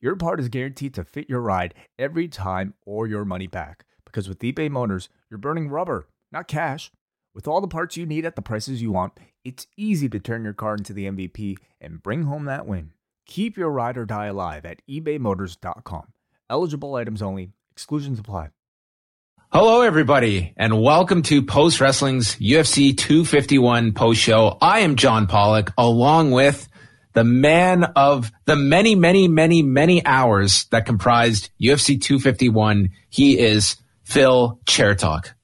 your part is guaranteed to fit your ride every time or your money back. Because with eBay Motors, you're burning rubber, not cash. With all the parts you need at the prices you want, it's easy to turn your car into the MVP and bring home that win. Keep your ride or die alive at ebaymotors.com. Eligible items only, exclusions apply. Hello, everybody, and welcome to Post Wrestling's UFC 251 post show. I am John Pollock, along with the man of the many, many, many, many hours that comprised UFC 251. He is Phil Chair Talk.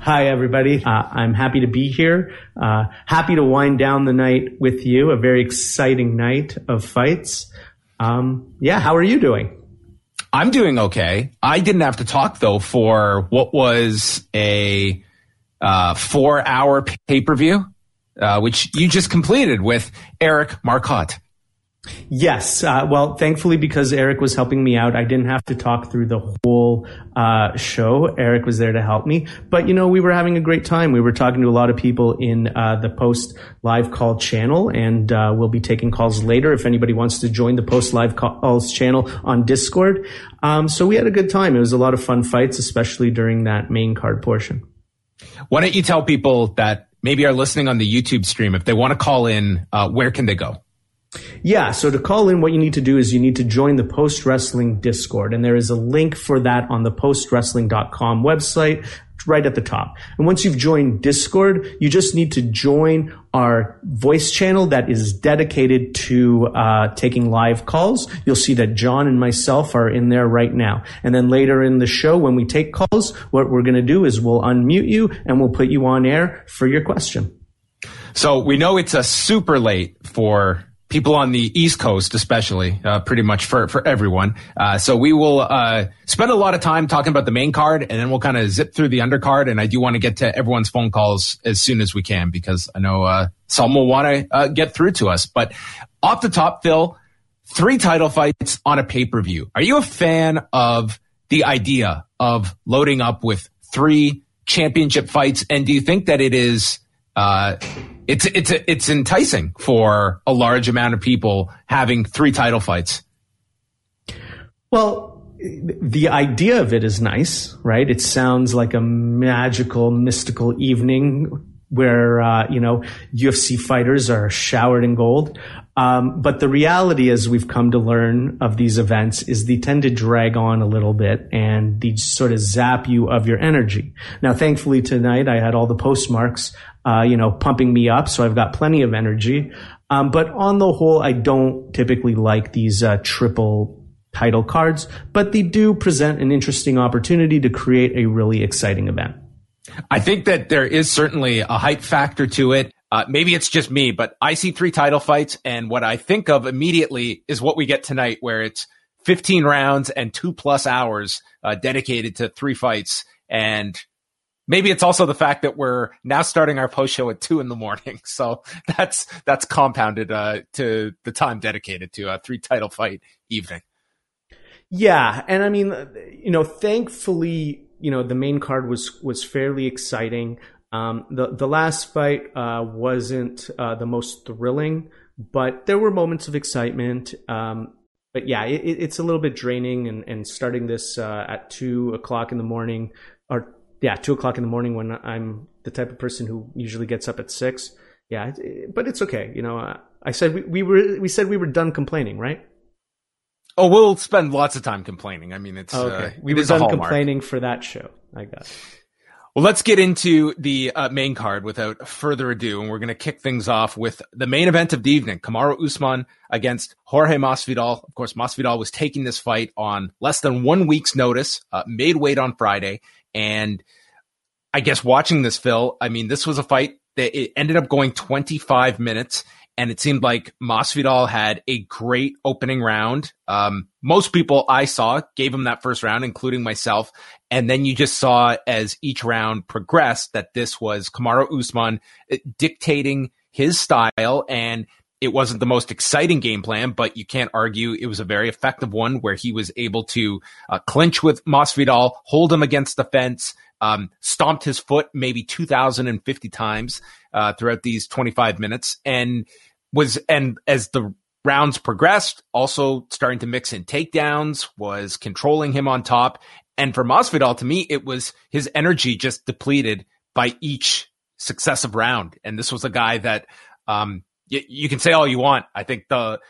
Hi, everybody. Uh, I'm happy to be here. Uh, happy to wind down the night with you. A very exciting night of fights. Um, yeah, how are you doing? I'm doing okay. I didn't have to talk though for what was a uh, four hour pay per view, uh, which you just completed with Eric Marcotte. Yes. Uh, well, thankfully, because Eric was helping me out, I didn't have to talk through the whole uh, show. Eric was there to help me. But, you know, we were having a great time. We were talking to a lot of people in uh, the post live call channel, and uh, we'll be taking calls later if anybody wants to join the post live calls channel on Discord. Um, so we had a good time. It was a lot of fun fights, especially during that main card portion. Why don't you tell people that maybe are listening on the YouTube stream, if they want to call in, uh, where can they go? Yeah, so to call in, what you need to do is you need to join the Post Wrestling Discord, and there is a link for that on the postwrestling.com website right at the top. And once you've joined Discord, you just need to join our voice channel that is dedicated to uh, taking live calls. You'll see that John and myself are in there right now. And then later in the show, when we take calls, what we're going to do is we'll unmute you and we'll put you on air for your question. So we know it's a super late for people on the East Coast, especially, uh, pretty much for, for everyone. Uh, so we will uh, spend a lot of time talking about the main card and then we'll kind of zip through the undercard. And I do want to get to everyone's phone calls as soon as we can because I know uh, some will want to uh, get through to us. But off the top, Phil, three title fights on a pay per view. Are you a fan of the idea of loading up with three championship fights? And do you think that it is uh, it's it's it's enticing for a large amount of people having three title fights. Well, the idea of it is nice, right? It sounds like a magical, mystical evening where uh, you know UFC fighters are showered in gold. Um, but the reality, as we've come to learn of these events, is they tend to drag on a little bit and they sort of zap you of your energy. Now, thankfully tonight I had all the postmarks uh, you know, pumping me up. So I've got plenty of energy. Um, but on the whole, I don't typically like these uh, triple title cards, but they do present an interesting opportunity to create a really exciting event. I think that there is certainly a hype factor to it. Uh, maybe it's just me, but I see three title fights, and what I think of immediately is what we get tonight, where it's 15 rounds and two plus hours uh, dedicated to three fights. And maybe it's also the fact that we're now starting our post show at two in the morning. So that's, that's compounded, uh, to the time dedicated to a three title fight evening. Yeah. And I mean, you know, thankfully, you know, the main card was, was fairly exciting. Um, the, the last fight, uh, wasn't, uh, the most thrilling, but there were moments of excitement. Um, but yeah, it, it's a little bit draining and, and starting this, uh, at two o'clock in the morning or yeah, two o'clock in the morning when I'm the type of person who usually gets up at six. Yeah, but it's okay. You know, uh, I said we, we were we said we were done complaining, right? Oh, we'll spend lots of time complaining. I mean, it's oh, okay. Uh, we were done complaining for that show. I got. It. Well, let's get into the uh, main card without further ado, and we're going to kick things off with the main event of the evening: Kamaru Usman against Jorge Masvidal. Of course, Masvidal was taking this fight on less than one week's notice, uh, made weight on Friday, and I guess watching this, Phil, I mean, this was a fight that it ended up going 25 minutes and it seemed like Masvidal had a great opening round. Um, most people I saw gave him that first round, including myself. And then you just saw as each round progressed that this was Kamaru Usman uh, dictating his style and it wasn't the most exciting game plan, but you can't argue it was a very effective one where he was able to uh, clinch with Masvidal, hold him against the fence, um, stomped his foot maybe 2,050 times uh, throughout these 25 minutes, and was and as the rounds progressed, also starting to mix in takedowns, was controlling him on top. And for Masvidal, to me, it was his energy just depleted by each successive round. And this was a guy that um, you, you can say all you want. I think the,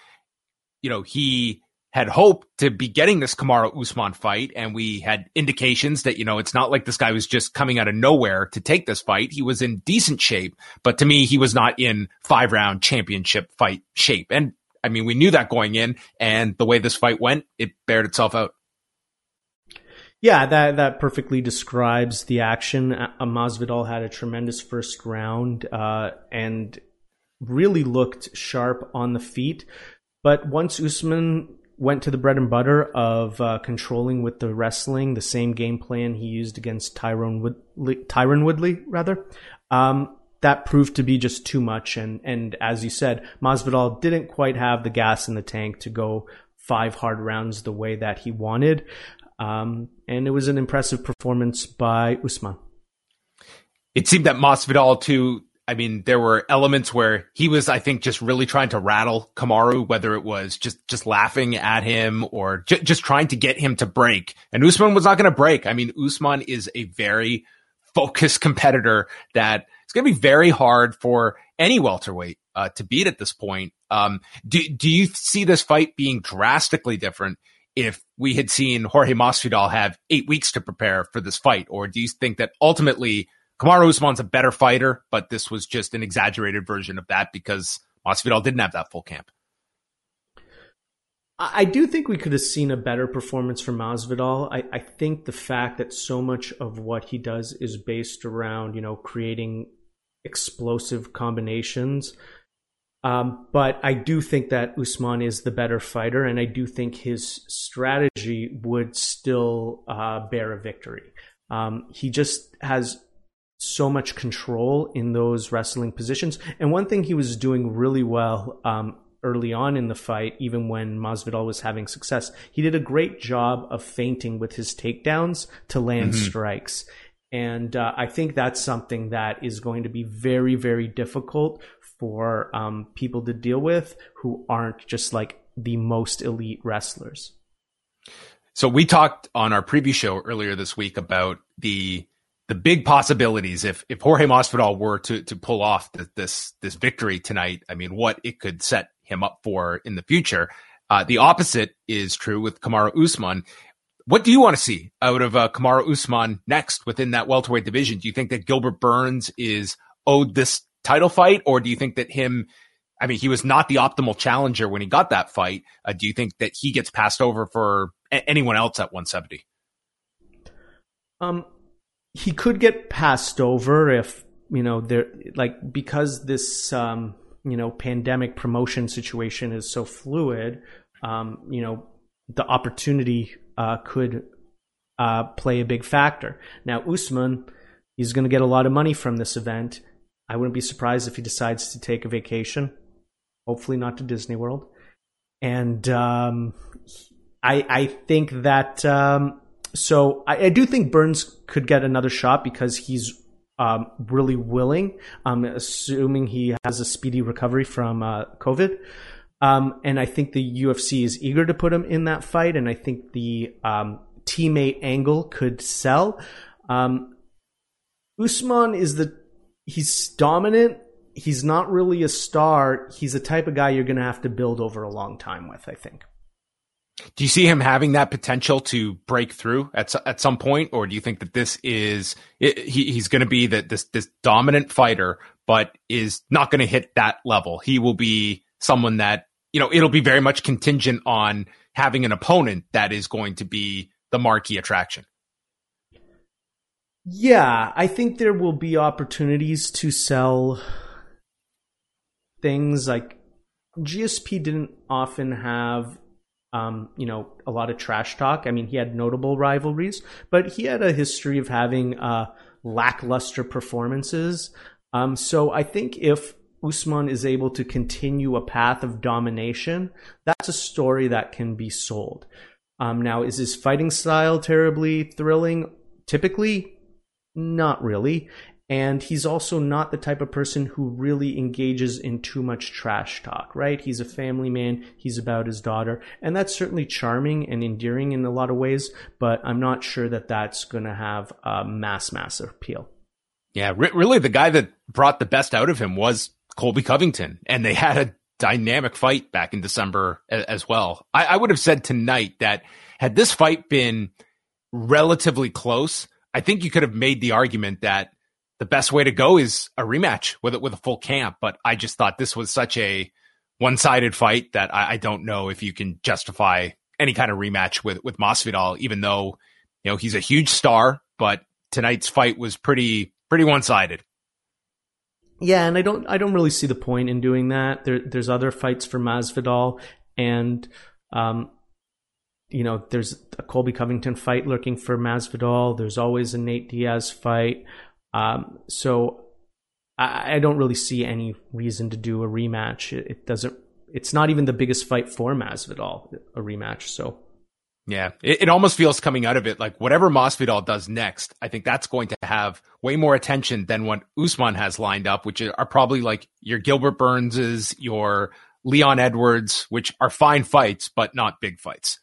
you know, he had hoped to be getting this Kamaru Usman fight, and we had indications that you know it's not like this guy was just coming out of nowhere to take this fight. He was in decent shape, but to me, he was not in five round championship fight shape. And I mean, we knew that going in, and the way this fight went, it bared itself out. Yeah, that that perfectly describes the action. Masvidal had a tremendous first round, uh, and really looked sharp on the feet. But once Usman went to the bread and butter of uh, controlling with the wrestling, the same game plan he used against Tyrone Woodley, Tyron Woodley, rather, um, that proved to be just too much. And and as you said, Masvidal didn't quite have the gas in the tank to go five hard rounds the way that he wanted. Um, and it was an impressive performance by Usman. It seemed that Masvidal too I mean, there were elements where he was, I think, just really trying to rattle Kamaru, whether it was just, just laughing at him or j- just trying to get him to break. And Usman was not going to break. I mean, Usman is a very focused competitor that it's going to be very hard for any welterweight uh, to beat at this point. Um, do, do you see this fight being drastically different if we had seen Jorge Masvidal have eight weeks to prepare for this fight? Or do you think that ultimately Kamaru Usman's a better fighter, but this was just an exaggerated version of that because Masvidal didn't have that full camp. I do think we could have seen a better performance from Masvidal. I, I think the fact that so much of what he does is based around, you know, creating explosive combinations. Um, but I do think that Usman is the better fighter, and I do think his strategy would still uh, bear a victory. Um, he just has so much control in those wrestling positions. And one thing he was doing really well um, early on in the fight, even when Masvidal was having success, he did a great job of feinting with his takedowns to land mm-hmm. strikes. And uh, I think that's something that is going to be very, very difficult for um, people to deal with who aren't just like the most elite wrestlers. So we talked on our preview show earlier this week about the the big possibilities if if Jorge Masvidal were to to pull off the, this this victory tonight, I mean, what it could set him up for in the future. Uh, the opposite is true with Kamaru Usman. What do you want to see out of uh, Kamaru Usman next within that welterweight division? Do you think that Gilbert Burns is owed this title fight, or do you think that him? I mean, he was not the optimal challenger when he got that fight. Uh, do you think that he gets passed over for a- anyone else at 170? Um, he could get passed over if you know there like because this um, you know pandemic promotion situation is so fluid. Um, you know the opportunity uh, could uh, play a big factor. Now Usman, he's going to get a lot of money from this event. I wouldn't be surprised if he decides to take a vacation. Hopefully not to Disney World. And um, I I think that um, so I, I, do think Burns could get another shot because he's um, really willing, um, assuming he has a speedy recovery from uh, COVID. Um, and I think the UFC is eager to put him in that fight. And I think the um, teammate angle could sell. Um, Usman is the he's dominant. He's not really a star. He's the type of guy you're going to have to build over a long time with. I think. Do you see him having that potential to break through at at some point, or do you think that this is he, he's going to be that this this dominant fighter, but is not going to hit that level? He will be someone that you know it'll be very much contingent on having an opponent that is going to be the marquee attraction. Yeah, I think there will be opportunities to sell things like GSP didn't often have um, you know, a lot of trash talk. I mean, he had notable rivalries, but he had a history of having uh, lackluster performances. Um, so I think if Usman is able to continue a path of domination, that's a story that can be sold. Um, now, is his fighting style terribly thrilling? Typically, not really. And he's also not the type of person who really engages in too much trash talk, right? He's a family man. He's about his daughter. And that's certainly charming and endearing in a lot of ways, but I'm not sure that that's going to have a mass, mass appeal. Yeah, re- really, the guy that brought the best out of him was Colby Covington, and they had a dynamic fight back in December as well. I-, I would have said tonight that had this fight been relatively close, I think you could have made the argument that the best way to go is a rematch with it with a full camp. But I just thought this was such a one sided fight that I, I, don't know if you can justify any kind of rematch with with Masvidal, even though you know he's a huge star. But tonight's fight was pretty pretty one sided. Yeah, and I don't I don't really see the point in doing that. There, there's other fights for Masvidal, and um, you know, there's a Colby Covington fight lurking for Masvidal. There's always a Nate Diaz fight. Um, so I, I, don't really see any reason to do a rematch. It, it, doesn't. It's not even the biggest fight for Masvidal, a rematch. So. Yeah, it, it almost feels coming out of it like whatever Masvidal does next, I think that's going to have way more attention than what Usman has lined up, which are probably like your Gilbert Burns's, your Leon Edwards, which are fine fights, but not big fights.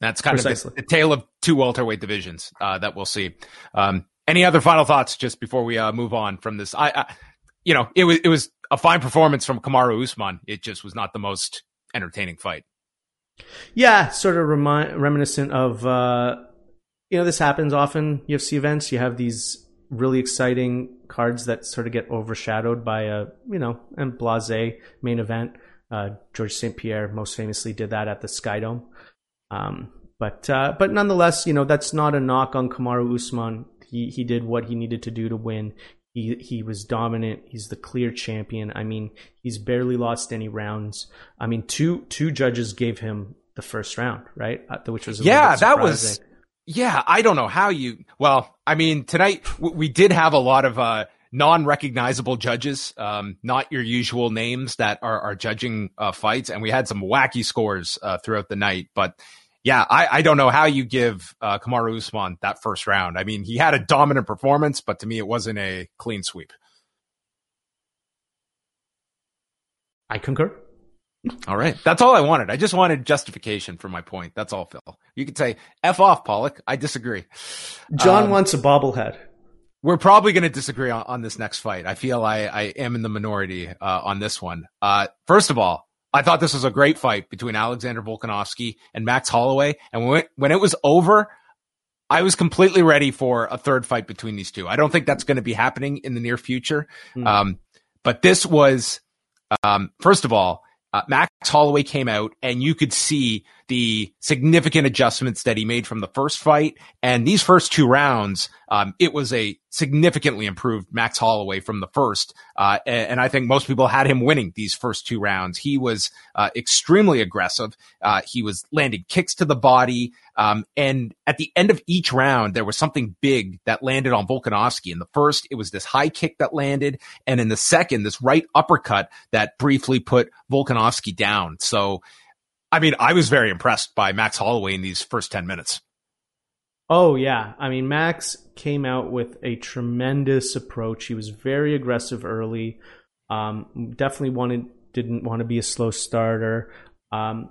That's kind Precisely. of the, the, tale of two welterweight divisions uh, that we'll see. Um, any other final thoughts just before we uh, move on from this? I, I, you know, it was it was a fine performance from Kamaru Usman. It just was not the most entertaining fight. Yeah, sort of remind, reminiscent of uh, you know this happens often UFC events. You have these really exciting cards that sort of get overshadowed by a you know and blase main event. Uh, Georges St. Pierre most famously did that at the Skydome. Um, but uh, but nonetheless, you know that's not a knock on Kamaru Usman. He he did what he needed to do to win. He he was dominant. He's the clear champion. I mean, he's barely lost any rounds. I mean, two two judges gave him the first round, right? Uh, which was yeah, that was yeah. I don't know how you. Well, I mean, tonight we did have a lot of uh, non-recognizable judges, um, not your usual names that are are judging uh, fights, and we had some wacky scores uh, throughout the night, but yeah, I, I don't know how you give uh, Kamaru Usman that first round. I mean, he had a dominant performance, but to me, it wasn't a clean sweep. I concur. All right. That's all I wanted. I just wanted justification for my point. That's all, Phil. You could say, F off, Pollock. I disagree. John um, wants a bobblehead. We're probably going to disagree on, on, this next fight. I feel I, I am in the minority uh, on this one. Uh, first of all, I thought this was a great fight between Alexander Volkanovski and Max Holloway. And when, when it was over, I was completely ready for a third fight between these two. I don't think that's going to be happening in the near future. Mm. Um, but this was, um, first of all, uh, Max Holloway came out and you could see the significant adjustments that he made from the first fight. And these first two rounds, um, it was a significantly improved Max Holloway from the first. Uh, and, and, I think most people had him winning these first two rounds. He was uh, extremely aggressive. Uh, he was landing kicks to the body. Um, and at the end of each round, there was something big that landed on Volkanovski. In the first, it was this high kick that landed. And in the second, this right uppercut that briefly put Volkanovski down. So, I mean, I was very impressed by Max Holloway in these first 10 minutes. Oh, yeah. I mean, Max came out with a tremendous approach. He was very aggressive early. Um, definitely wanted, didn't want to be a slow starter. Um,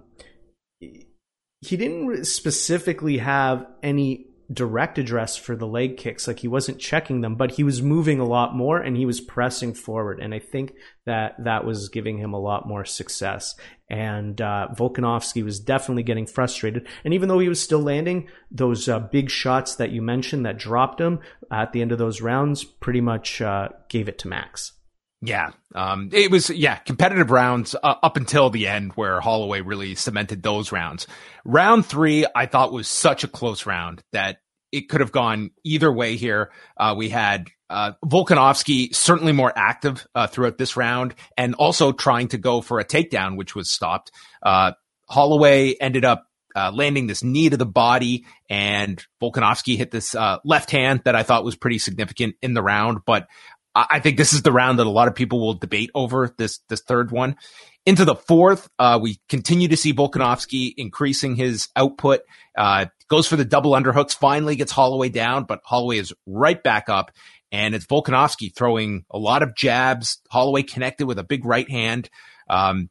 he didn't specifically have any direct address for the leg kicks. Like he wasn't checking them, but he was moving a lot more and he was pressing forward. And I think that that was giving him a lot more success. And uh, Volkanovski was definitely getting frustrated. And even though he was still landing those uh, big shots that you mentioned that dropped him at the end of those rounds, pretty much uh, gave it to Max. Yeah, um, it was yeah competitive rounds uh, up until the end where Holloway really cemented those rounds. Round three, I thought was such a close round that it could have gone either way here. Uh, we had uh, Volkanovski certainly more active uh, throughout this round, and also trying to go for a takedown, which was stopped. Uh, Holloway ended up uh, landing this knee to the body, and Volkanovski hit this uh, left hand that I thought was pretty significant in the round. But I think this is the round that a lot of people will debate over this this third one. Into the fourth, uh, we continue to see Volkanovski increasing his output. Uh, goes for the double underhooks, finally gets Holloway down, but Holloway is right back up. And it's Volkanovski throwing a lot of jabs. Holloway connected with a big right hand. Um,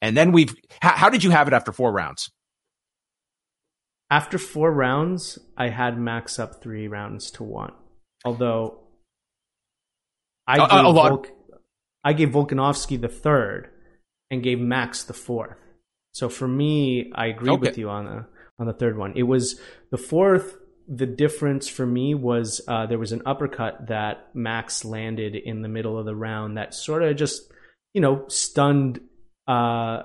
and then we've, how, how did you have it after four rounds? After four rounds, I had Max up three rounds to one. Although I gave, a, a Volk, I gave Volkanovski the third and gave Max the fourth. So for me, I agree okay. with you on the on the third one. It was the fourth. The difference for me was uh, there was an uppercut that Max landed in the middle of the round that sort of just you know stunned uh,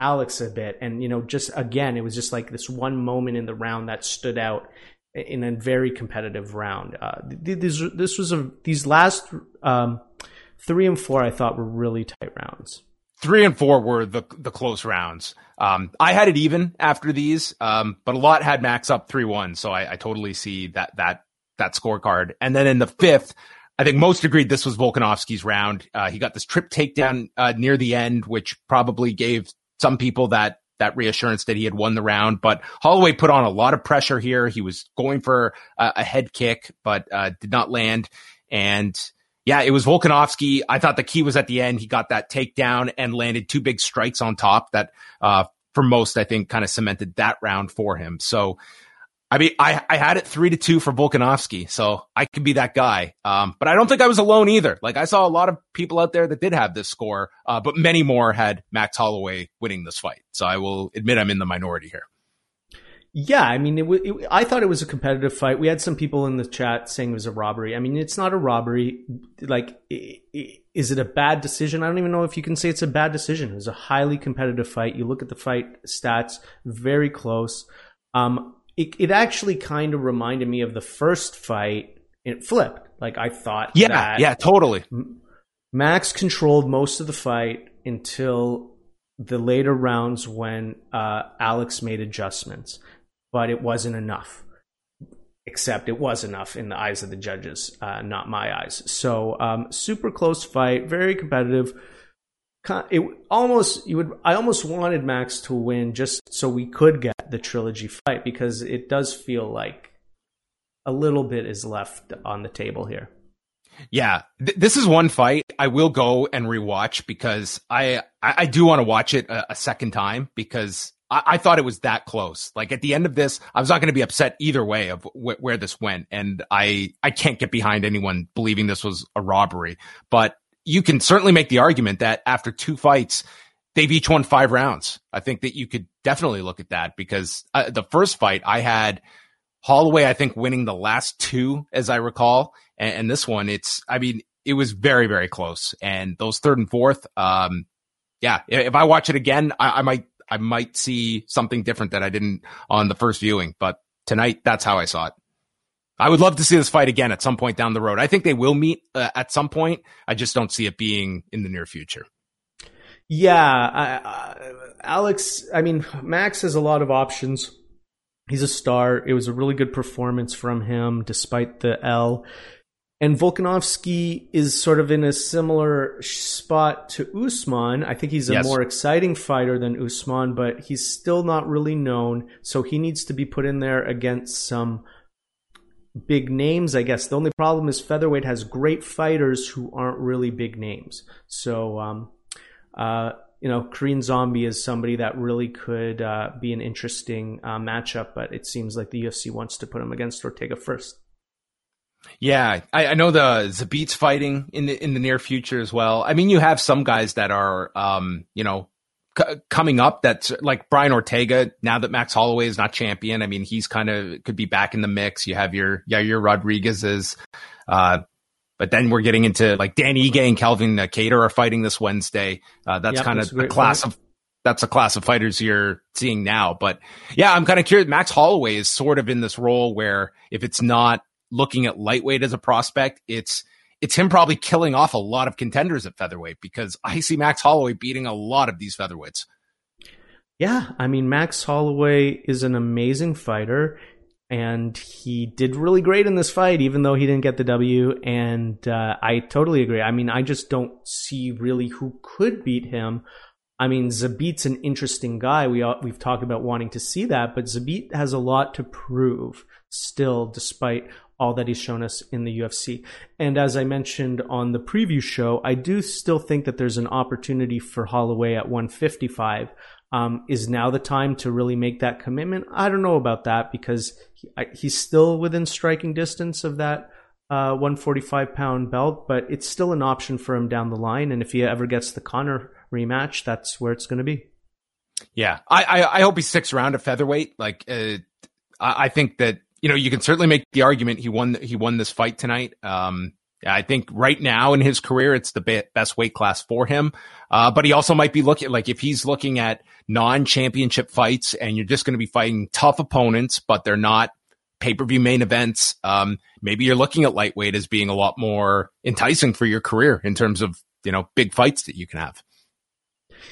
Alex a bit, and you know just again it was just like this one moment in the round that stood out in a very competitive round. Uh, this this was a these last um, three and four I thought were really tight rounds three and four were the the close rounds. Um, I had it even after these, um, but a lot had Max up three one, so I, I, totally see that that that scorecard. And then in the fifth, I think most agreed this was Volkanovski's round. Uh, he got this trip takedown uh, near the end, which probably gave some people that that reassurance that he had won the round. But Holloway put on a lot of pressure here. He was going for a, a head kick, but uh, did not land. And yeah, it was Volkanovski. I thought the key was at the end. He got that takedown and landed two big strikes on top that, uh, for most, I think kind of cemented that round for him. So, I mean, I, I had it three to two for Volkanovski, so I could be that guy. Um, but I don't think I was alone either. Like I saw a lot of people out there that did have this score, uh, but many more had Max Holloway winning this fight. So I will admit I'm in the minority here. Yeah, I mean, it, it, I thought it was a competitive fight. We had some people in the chat saying it was a robbery. I mean, it's not a robbery. Like, is it a bad decision? I don't even know if you can say it's a bad decision. It was a highly competitive fight. You look at the fight stats, very close. Um, it, it actually kind of reminded me of the first fight. It flipped. Like I thought. Yeah, yeah, totally. Max controlled most of the fight until the later rounds when uh, Alex made adjustments but it wasn't enough. Except it was enough in the eyes of the judges, uh, not my eyes. So um, super close fight, very competitive. It almost you would I almost wanted Max to win just so we could get the trilogy fight because it does feel like a little bit is left on the table here. Yeah, th- this is one fight I will go and rewatch because I I, I do want to watch it a, a, second time because I, I, thought it was that close. Like at the end of this, I was not going to be upset either way of wh- where this went, and I I can't get behind anyone believing this was a robbery. But you can certainly make the argument that after two fights, they've each won five rounds. I think that you could definitely look at that because uh, the first fight I had Holloway, I think winning the last two, as I recall, and, and this one, it's I mean it was very very close, and those third and fourth, um, yeah, if I watch it again, I, I might I might see something different that I didn't on the first viewing. But tonight, that's how I saw it. I would love to see this fight again at some point down the road. I think they will meet uh, at some point. I just don't see it being in the near future. Yeah, I, Alex. I mean, Max has a lot of options. He's a star. It was a really good performance from him, despite the L. And Volkanovski is sort of in a similar spot to Usman. I think he's a yes. more exciting fighter than Usman, but he's still not really known. So he needs to be put in there against some big names, I guess. The only problem is featherweight has great fighters who aren't really big names. So, um, uh, you know, Korean Zombie is somebody that really could uh, be an interesting uh, matchup, but it seems like the UFC wants to put him against Ortega first. Yeah, I, I, know the Zabit's fighting in the in the near future as well. I mean, you have some guys that are, um, you know, c- coming up. That's like Brian Ortega. Now that Max Holloway is not champion, I mean, he's kind of could be back in the mix. You have your yeah, your Rodriguez's, uh, but then we're getting into like Dan Ige and Calvin Kattar are fighting this Wednesday. Uh, that's yep, kind of a class of that's a class of fighters you're seeing now. But yeah, I'm kind of curious. Max Holloway is sort of in this role where if it's not looking at lightweight as a prospect, it's it's him probably killing off a lot of contenders at featherweight because I see Max Holloway beating a lot of these featherweights. Yeah, I mean Max Holloway is an amazing fighter and he did really great in this fight, even though he didn't get the W. And uh, I totally agree. I mean, I just don't see really who could beat him. I mean, Zabit's an interesting guy. We we've talked about wanting to see that, but Zabit has a lot to prove still, despite all that he's shown us in the UFC. And as I mentioned on the preview show, I do still think that there's an opportunity for Holloway at 155. Um, is now the time to really make that commitment? I don't know about that because he, I, he's still within striking distance of that uh, 145 pound belt, but it's still an option for him down the line. And if he ever gets the Conor rematch, that's where it's going to be. Yeah, I, I, I hope he sticks around at featherweight. Like, uh, I, I think that you know you can certainly make the argument he won he won this fight tonight. Um, I think right now in his career, it's the best weight class for him. Uh, but he also might be looking like if he's looking at non-championship fights and you're just going to be fighting tough opponents, but they're not pay-per-view main events. Um, maybe you're looking at lightweight as being a lot more enticing for your career in terms of, you know, big fights that you can have.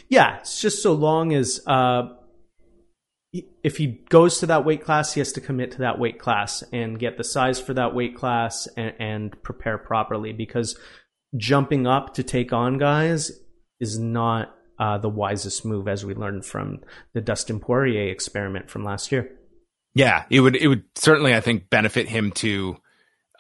Yeah. It's just so long as, uh, if he goes to that weight class, he has to commit to that weight class and get the size for that weight class and, and prepare properly because jumping up to take on guys is not uh, the wisest move, as we learned from the Dustin Poirier experiment from last year. Yeah, it would it would certainly I think benefit him to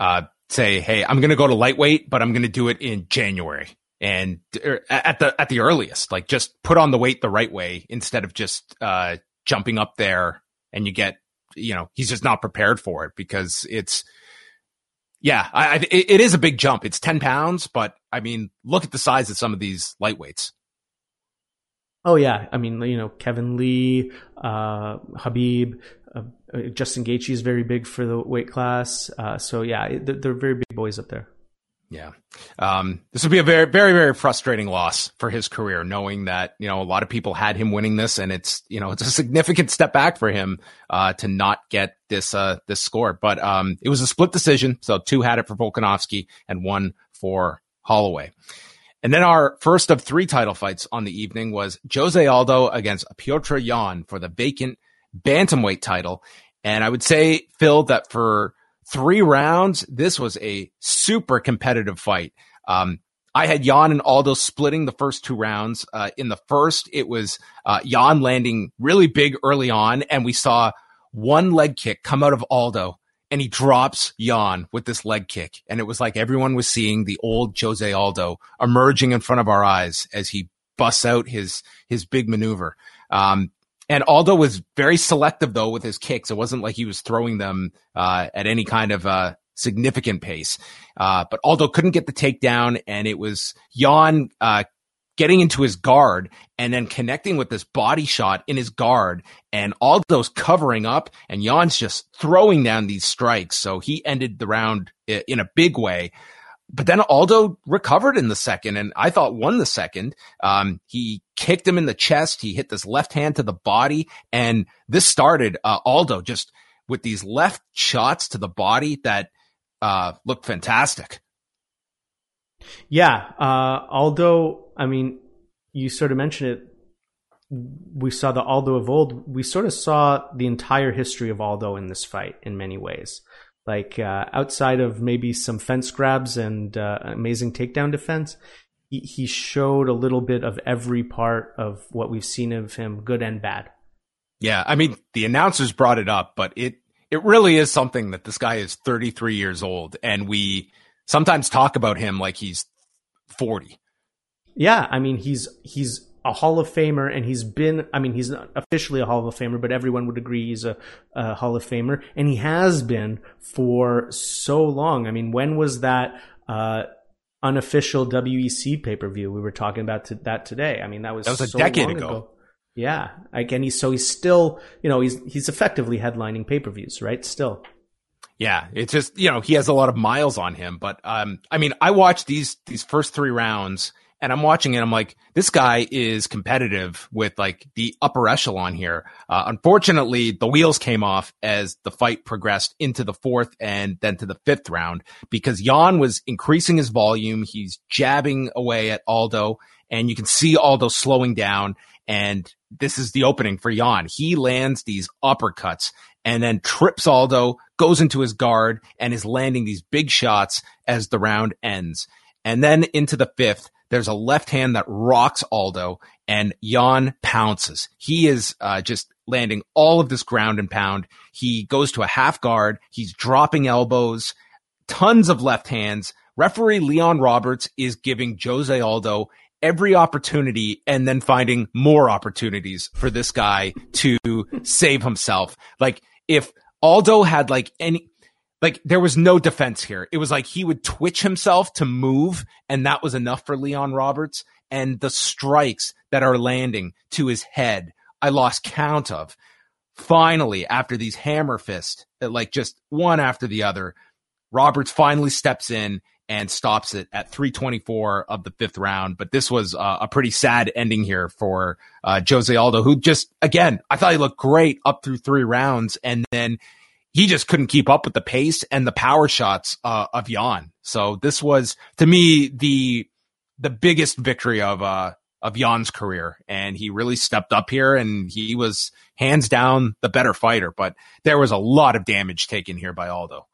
uh, say, "Hey, I'm going to go to lightweight, but I'm going to do it in January." And er, at the at the earliest, like just put on the weight the right way instead of just uh, jumping up there and you get, you know, he's just not prepared for it because it's, yeah, I, I it, is a big jump. It's 10 pounds, but I mean, look at the size of some of these lightweights. Oh yeah, I mean, you know, Kevin Lee, uh, Khabib, uh, uh Justin Gaethje is very big for the weight class. Uh, so yeah, they're, they're very big boys up there. Yeah. Um, this would be a very, very, very frustrating loss for his career, knowing that, you know, a lot of people had him winning this and it's, you know, it's a significant step back for him, uh, to not get this, uh, this score. But, um, it was a split decision. So two had it for Volkanovski and one for Holloway. And then our first of three title fights on the evening was Jose Aldo against Petr Yan for the vacant bantamweight title. And I would say, Phil, that for three rounds. This was a super competitive fight. Um, I had Yan and Aldo splitting the first two rounds. Uh, in the first, it was uh, Yan landing really big early on, and we saw one leg kick come out of Aldo, and he drops Yan with this leg kick. And it was like everyone was seeing the old Jose Aldo emerging in front of our eyes as he busts out his his big maneuver. Um, and Aldo was very selective though with his kicks. It wasn't like he was throwing them uh, at any kind of uh, significant pace. Uh, but Aldo couldn't get the takedown, and it was Yan uh, getting into his guard and then connecting with this body shot in his guard. And Aldo's covering up, and Yan's just throwing down these strikes. So he ended the round in a big way but then Aldo recovered in the second and I thought won the second. Um, he kicked him in the chest. He hit this left hand to the body and this started, uh, Aldo just with these left shots to the body that, uh, looked fantastic. Yeah. Uh, Aldo, I mean, you sort of mentioned it. We saw the Aldo of old. We sort of saw the entire history of Aldo in this fight in many ways. Like uh, outside of maybe some fence grabs and uh, amazing takedown defense, he, he showed a little bit of every part of what we've seen of him, good and bad. Yeah, I mean the announcers brought it up, but it it really is something that this guy is 33 years old, and we sometimes talk about him like he's 40. Yeah, I mean he's he's a Hall of Famer, and he's been, I mean, he's not officially a Hall of Famer, but everyone would agree he's a, a, Hall of Famer, and he has been for so long. I mean, when was that uh, unofficial WEC pay per view? We were talking about to, that today. I mean, that was that was a so decade ago. ago. Yeah, again, he's so he's still, you know, he's he's effectively headlining pay per views, right? Still. Yeah, it's just you know he has a lot of miles on him, but um, I mean, I watched these these first three rounds and I'm watching it. I'm like, this guy is competitive with like the upper echelon here. Uh, unfortunately, the wheels came off as the fight progressed into the fourth and then to the fifth round because Yan was increasing his volume. He's jabbing away at Aldo and you can see Aldo slowing down. And this is the opening for Yan. He lands these uppercuts and then trips Aldo, goes into his guard and is landing these big shots as the round ends. And then into the fifth, there's a left hand that rocks Aldo and Yan pounces. He is uh, just landing all of this ground and pound. He goes to a half guard. He's dropping elbows, tons of left hands. Referee Leon Roberts is giving Jose Aldo every opportunity and then finding more opportunities for this guy to save himself. Like if Aldo had like any, like there was no defense here. It was like he would twitch himself to move and that was enough for Leon Roberts and the strikes that are landing to his head. I lost count of. Finally, after these hammer fists, like just one after the other, Roberts finally steps in and stops it at 324 of the fifth round. But this was uh, a pretty sad ending here for uh, Jose Aldo, who just, again, I thought he looked great up through three rounds. And then he just couldn't keep up with the pace and the power shots uh, of Yan. So this was, to me, the the biggest victory of uh, of Yan's career, and he really stepped up here, and he was hands down the better fighter. But there was a lot of damage taken here by Aldo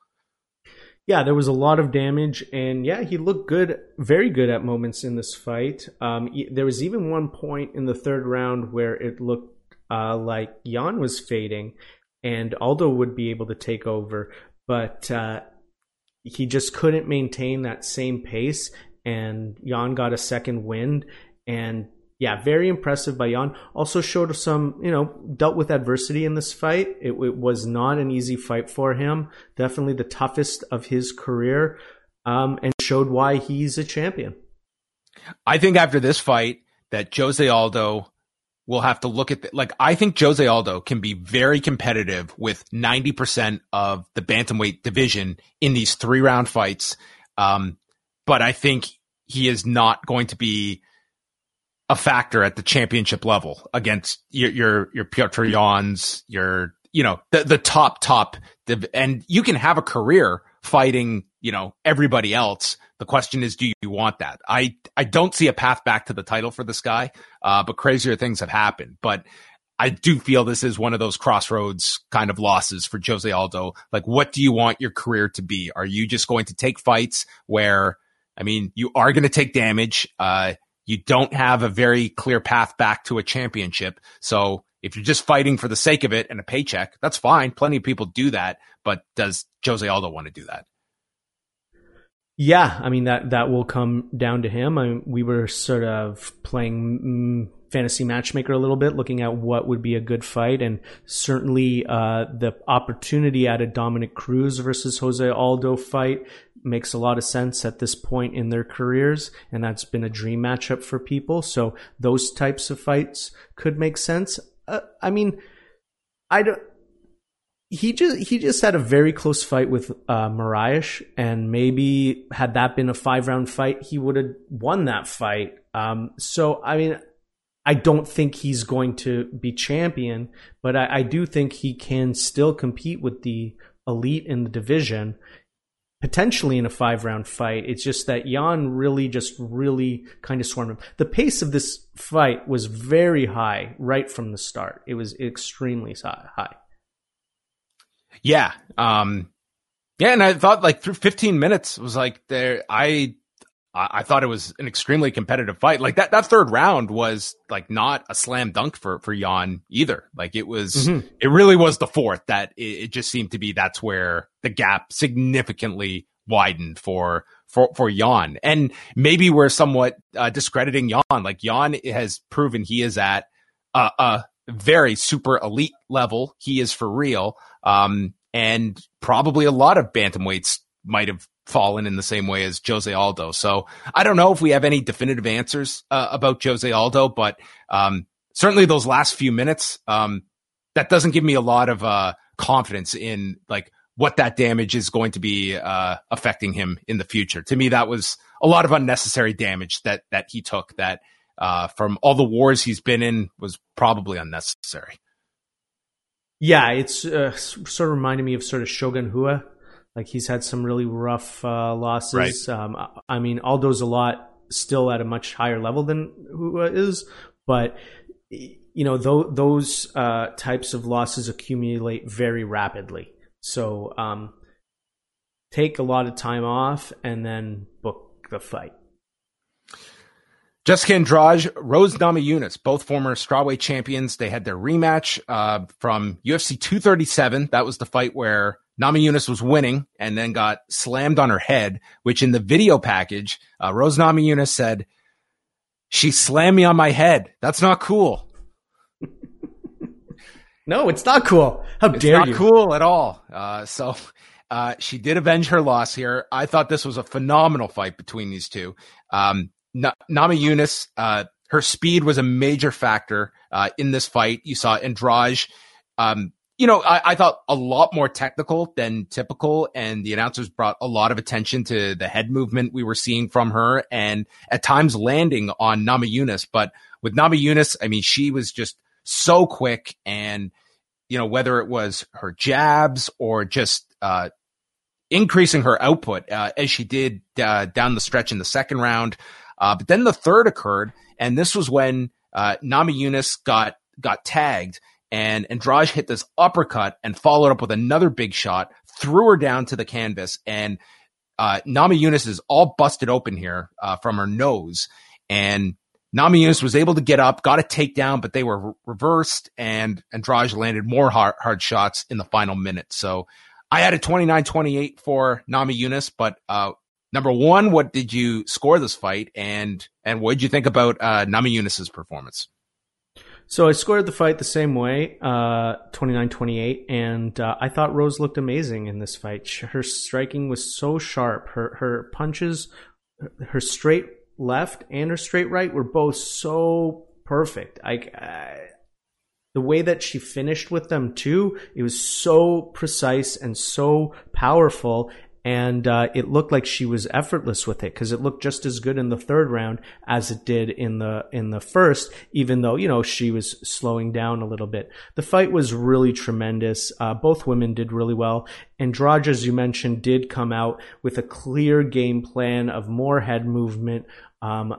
yeah, there was a lot of damage, and yeah, he looked good, very good at moments in this fight. Um, there was even one point in the third round where it looked uh, like Yan was fading, and Aldo would be able to take over, but uh, he just couldn't maintain that same pace, and Yan got a second wind, and yeah, very impressive by Yan. Also showed some, you know, dealt with adversity in this fight. It, it, was not an easy fight for him. Definitely the toughest of his career, um, and showed why he's a champion. I think after this fight that Jose Aldo will have to look at the, like I think Jose Aldo can be very competitive with 90% of the bantamweight division in these three round fights. Um, but I think he is not going to be a factor at the championship level against your your your Petr Yans, your you know the the top top, and you can have a career fighting you know everybody else. The question is, do you want that? I I don't see a path back to the title for this guy, uh, but crazier things have happened. But I do feel this is one of those crossroads kind of losses for Jose Aldo. Like, what do you want your career to be? Are you just going to take fights where, I mean, you are going to take damage? Uh, you don't have a very clear path back to a championship. So if you're just fighting for the sake of it and a paycheck, that's fine. Plenty of people do that. But does Jose Aldo want to do that? Yeah, I mean that that will come down to him. I mean, we were sort of playing mm, fantasy matchmaker a little bit, looking at what would be a good fight, and certainly uh, the opportunity at a Dominick Cruz versus Jose Aldo fight makes a lot of sense at this point in their careers, and that's been a dream matchup for people. So those types of fights could make sense. Uh, I mean, I don't. He just he just had a very close fight with uh, and maybe had that been a five round fight, he would have won that fight. Um, so I mean, I don't think he's going to be champion, but I, I do think he can still compete with the elite in the division potentially in a five round fight. It's just that Yan really just really kind of swarmed him. The pace of this fight was very high right from the start. It was extremely high. Yeah. Um, yeah. And I thought like through 15 minutes was like there, I, I thought it was an extremely competitive fight. Like that, that third round was like not a slam dunk for, for Yan either. Like it was, mm-hmm. it really was the fourth that it, it, just seemed to be that's where the gap significantly widened for, for, for Yan. And maybe we're somewhat uh, discrediting Yan. Like Yan has proven he is at a, a very super elite level. He is for real. Um, and probably a lot of bantamweights might have fallen in the same way as Jose Aldo. So I don't know if we have any definitive answers uh, about Jose Aldo, but um, certainly those last few minutes, um, that doesn't give me a lot of uh, confidence in like what that damage is going to be uh, affecting him in the future. To me, that was a lot of unnecessary damage that that he took. That uh, from all the wars he's been in was probably unnecessary. Yeah, it's uh, sort of reminding me of sort of Shogun Rua. Like he's had some really rough uh, losses. Right. Um, I mean, Aldo's a lot still at a much higher level than Rua is, but you know, th- those uh, types of losses accumulate very rapidly. So um, take a lot of time off and then book the fight. Jessica Andrade, Rose Namajunas, both former strawweight champions. They had their rematch uh, from UFC 237. That was the fight where Namajunas was winning and then got slammed on her head, which in the video package, uh, Rose Namajunas said, she slammed me on my head. That's not cool. no, it's not cool. How it's dare not you? cool at all. Uh, so uh, she did avenge her loss here. I thought this was a phenomenal fight between these two. Um, N- Namajunas, uh, her speed was a major factor uh, in this fight. You saw Andrade, um, you know, I, I, thought a lot more technical than typical, and the announcers brought a lot of attention to the head movement we were seeing from her, and at times landing on Namajunas. But with Namajunas, I mean, she was just so quick, and you know, whether it was her jabs or just uh, increasing her output uh, as she did uh, down the stretch in the second round. Uh, but then the third occurred, and this was when uh, Namajunas got got tagged, and Andrade hit this uppercut and followed up with another big shot, threw her down to the canvas, and uh, Namajunas is all busted open here uh, from her nose, and Namajunas was able to get up, got a takedown, but they were re- reversed, and Andrade landed more hard, hard shots in the final minute. So I had a 29-28 for Namajunas, but uh, number one, what did you score this fight, and and what did you think about uh, Namajunas' performance? So I scored the fight the same way, uh, 29-28, and uh, I thought Rose looked amazing in this fight. Her striking was so sharp. Her her punches, her straight left and her straight right were both so perfect. I the way that she finished with them too, it was so precise and so powerful and uh, it looked like she was effortless with it because it looked just as good in the third round as it did in the in the first. Even though you know she was slowing down a little bit, the fight was really tremendous. Uh, both women did really well. Andrade, as you mentioned, did come out with a clear game plan of more head movement, um,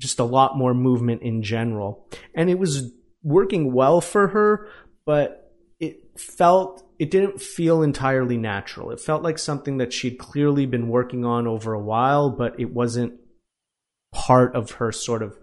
just a lot more movement in general, and it was working well for her. But it felt it didn't feel entirely natural. It felt like something that she'd clearly been working on over a while, but it wasn't part of her sort of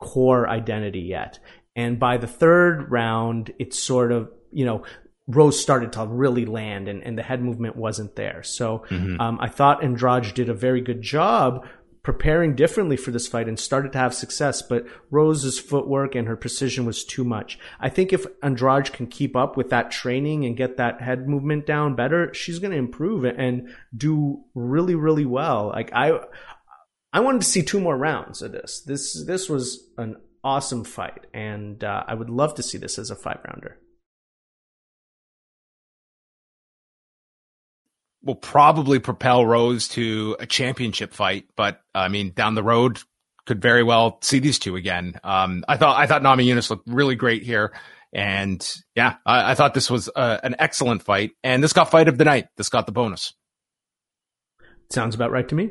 core identity yet. And by the third round, it's sort of, you know, Rose started to really land and, and the head movement wasn't there. So mm-hmm. um, I thought Andrade did a very good job preparing differently for this fight and started to have success, but Rose's footwork and her precision was too much. I think if Andrade can keep up with that training and get that head movement down better, she's going to improve and do really, really well. Like I, I wanted to see two more rounds of this. This, this was an awesome fight, and uh, I would love to see this as a five rounder. Will probably propel Rose to a championship fight, but I mean, down the road could very well see these two again. Um, I thought I thought Namajunas looked really great here, and yeah, I, I thought this was uh, an excellent fight, and this got fight of the night. This got the bonus. Sounds about right to me.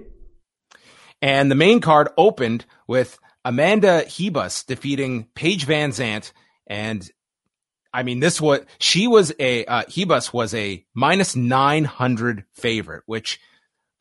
And the main card opened with Amanda Ribas defeating Paige VanZant, and I mean, this was she was a uh, Ribas was a minus nine hundred favorite, which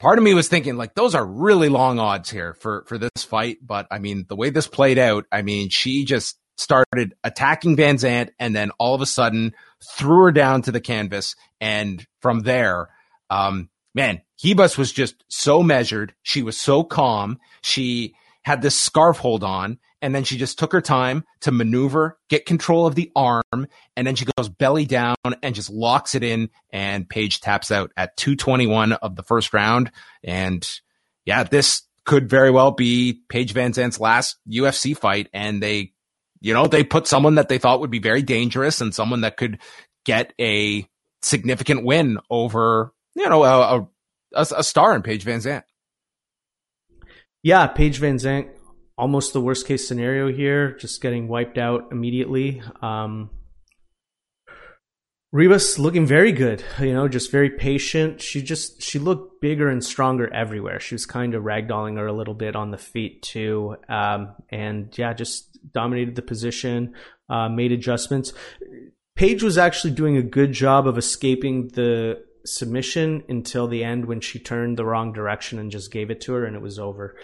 part of me was thinking like those are really long odds here for for this fight. But I mean, the way this played out, I mean, she just started attacking VanZant, and then all of a sudden threw her down to the canvas, and from there, um, man, Ribas was just so measured. She was so calm. She had this scarf hold on and then she just took her time to maneuver, get control of the arm, and then she goes belly down and just locks it in. And Paige taps out at 221 of the first round. And yeah, this could very well be Paige VanZant's last UFC fight. And they, you know, they put someone that they thought would be very dangerous and someone that could get a significant win over, you know, a, a, a star in Paige VanZant. Yeah, Paige VanZant, almost the worst case scenario here, just getting wiped out immediately. Um, Ribas looking very good, you know, just very patient. She just she looked bigger and stronger everywhere. She was kind of ragdolling her a little bit on the feet too, um, and yeah, just dominated the position, uh, made adjustments. Paige was actually doing a good job of escaping the submission until the end when she turned the wrong direction and just gave it to her and it was over.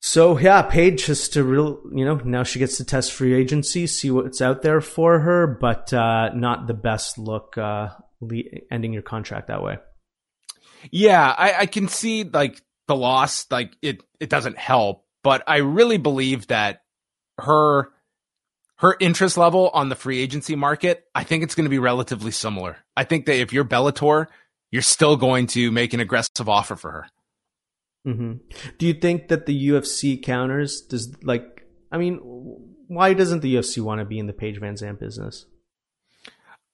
So yeah, Paige has to real, you know, now she gets to test free agency, see what's out there for her, but uh, not the best look uh, ending your contract that way. Yeah, I, I can see like the loss, like it it doesn't help, but I really believe that her her interest level on the free agency market, I think it's going to be relatively similar. I think that if you're Bellator, you're still going to make an aggressive offer for her. Mm-hmm. Do you think that the UFC counters does like? I mean, why doesn't the UFC want to be in the Paige Van VanZant business?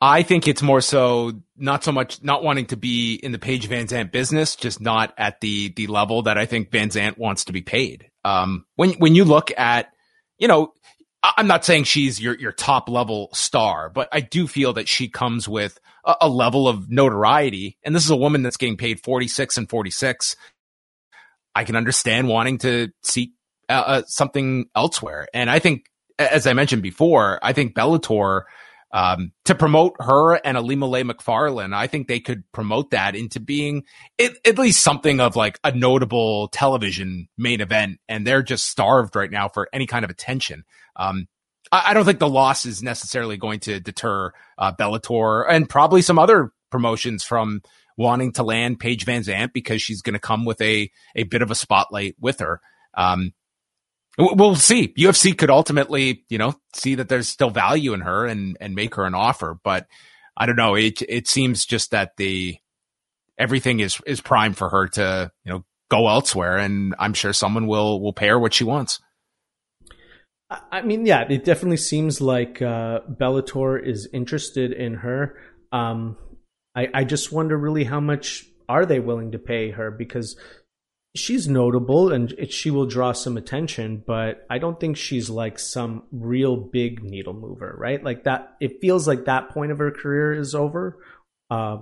I think it's more so not so much not wanting to be in the Paige Van VanZant business, just not at the the level that I think VanZant wants to be paid. Um, when when you look at, you know, I'm not saying she's your your top level star, but I do feel that she comes with a, a level of notoriety, and this is a woman that's getting paid 46 and 46 I can understand wanting to seek uh, uh, something elsewhere. And I think, as I mentioned before, I think Bellator, um, to promote her and Ilima-Lei Macfarlane, I think they could promote that into being it, at least something of like a notable television main event. And they're just starved right now for any kind of attention. Um, I, I don't think the loss is necessarily going to deter uh, Bellator and probably some other promotions from wanting to land Paige VanZant because she's going to come with a a bit of a spotlight with her. Um, we'll see. UFC could ultimately, you know, see that there's still value in her and and make her an offer, but I don't know. It it seems just that the everything is is prime for her to you know go elsewhere, and I'm sure someone will will pay her what she wants. I mean, yeah, it definitely seems like uh, Bellator is interested in her. Um, I, I just wonder really how much are they willing to pay her because she's notable and it, she will draw some attention, but I don't think she's like some real big needle mover, right? Like that, it feels like that point of her career is over, uh,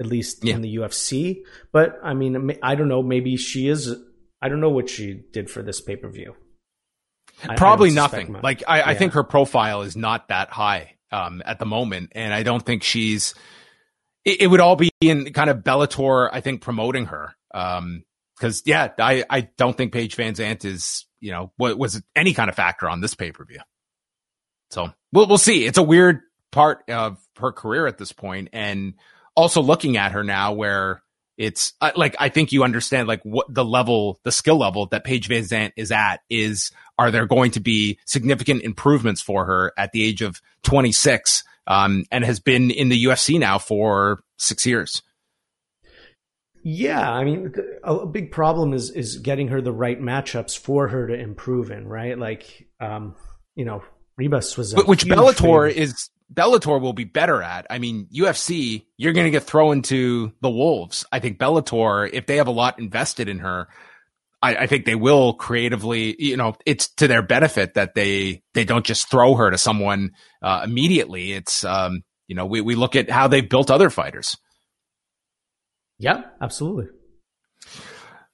at least yeah. in the UFC. But I mean, I don't know, maybe she is, I don't know what she did for this pay per view. Probably nothing. Much. Like, I, yeah. I think her profile is not that high um, at the moment, and I don't think she's it, it, would all be in kind of Bellator, I think, promoting her. Um, cause yeah, I, I don't think Paige VanZant is, you know, what was any kind of factor on this pay per view. So we'll, we'll see. It's a weird part of her career at this point, and also looking at her now where it's uh, like I think you understand like what the level, the skill level that Paige VanZant is at is. Are there going to be significant improvements for her at the age of 26 um, and has been in the UFC now for six years. Yeah, I mean, a big problem is is getting her the right matchups for her to improve in, right? Like, um, you know, Ribas was which Bellator favorite. is Bellator will be better at. I mean, UFC, you're going to get thrown to the wolves. I think Bellator, if they have a lot invested in her, I, I, think they will creatively, you know, it's to their benefit that they they don't just throw her to someone uh, immediately. It's um, you know, we we look at how they've built other fighters. Yeah, absolutely.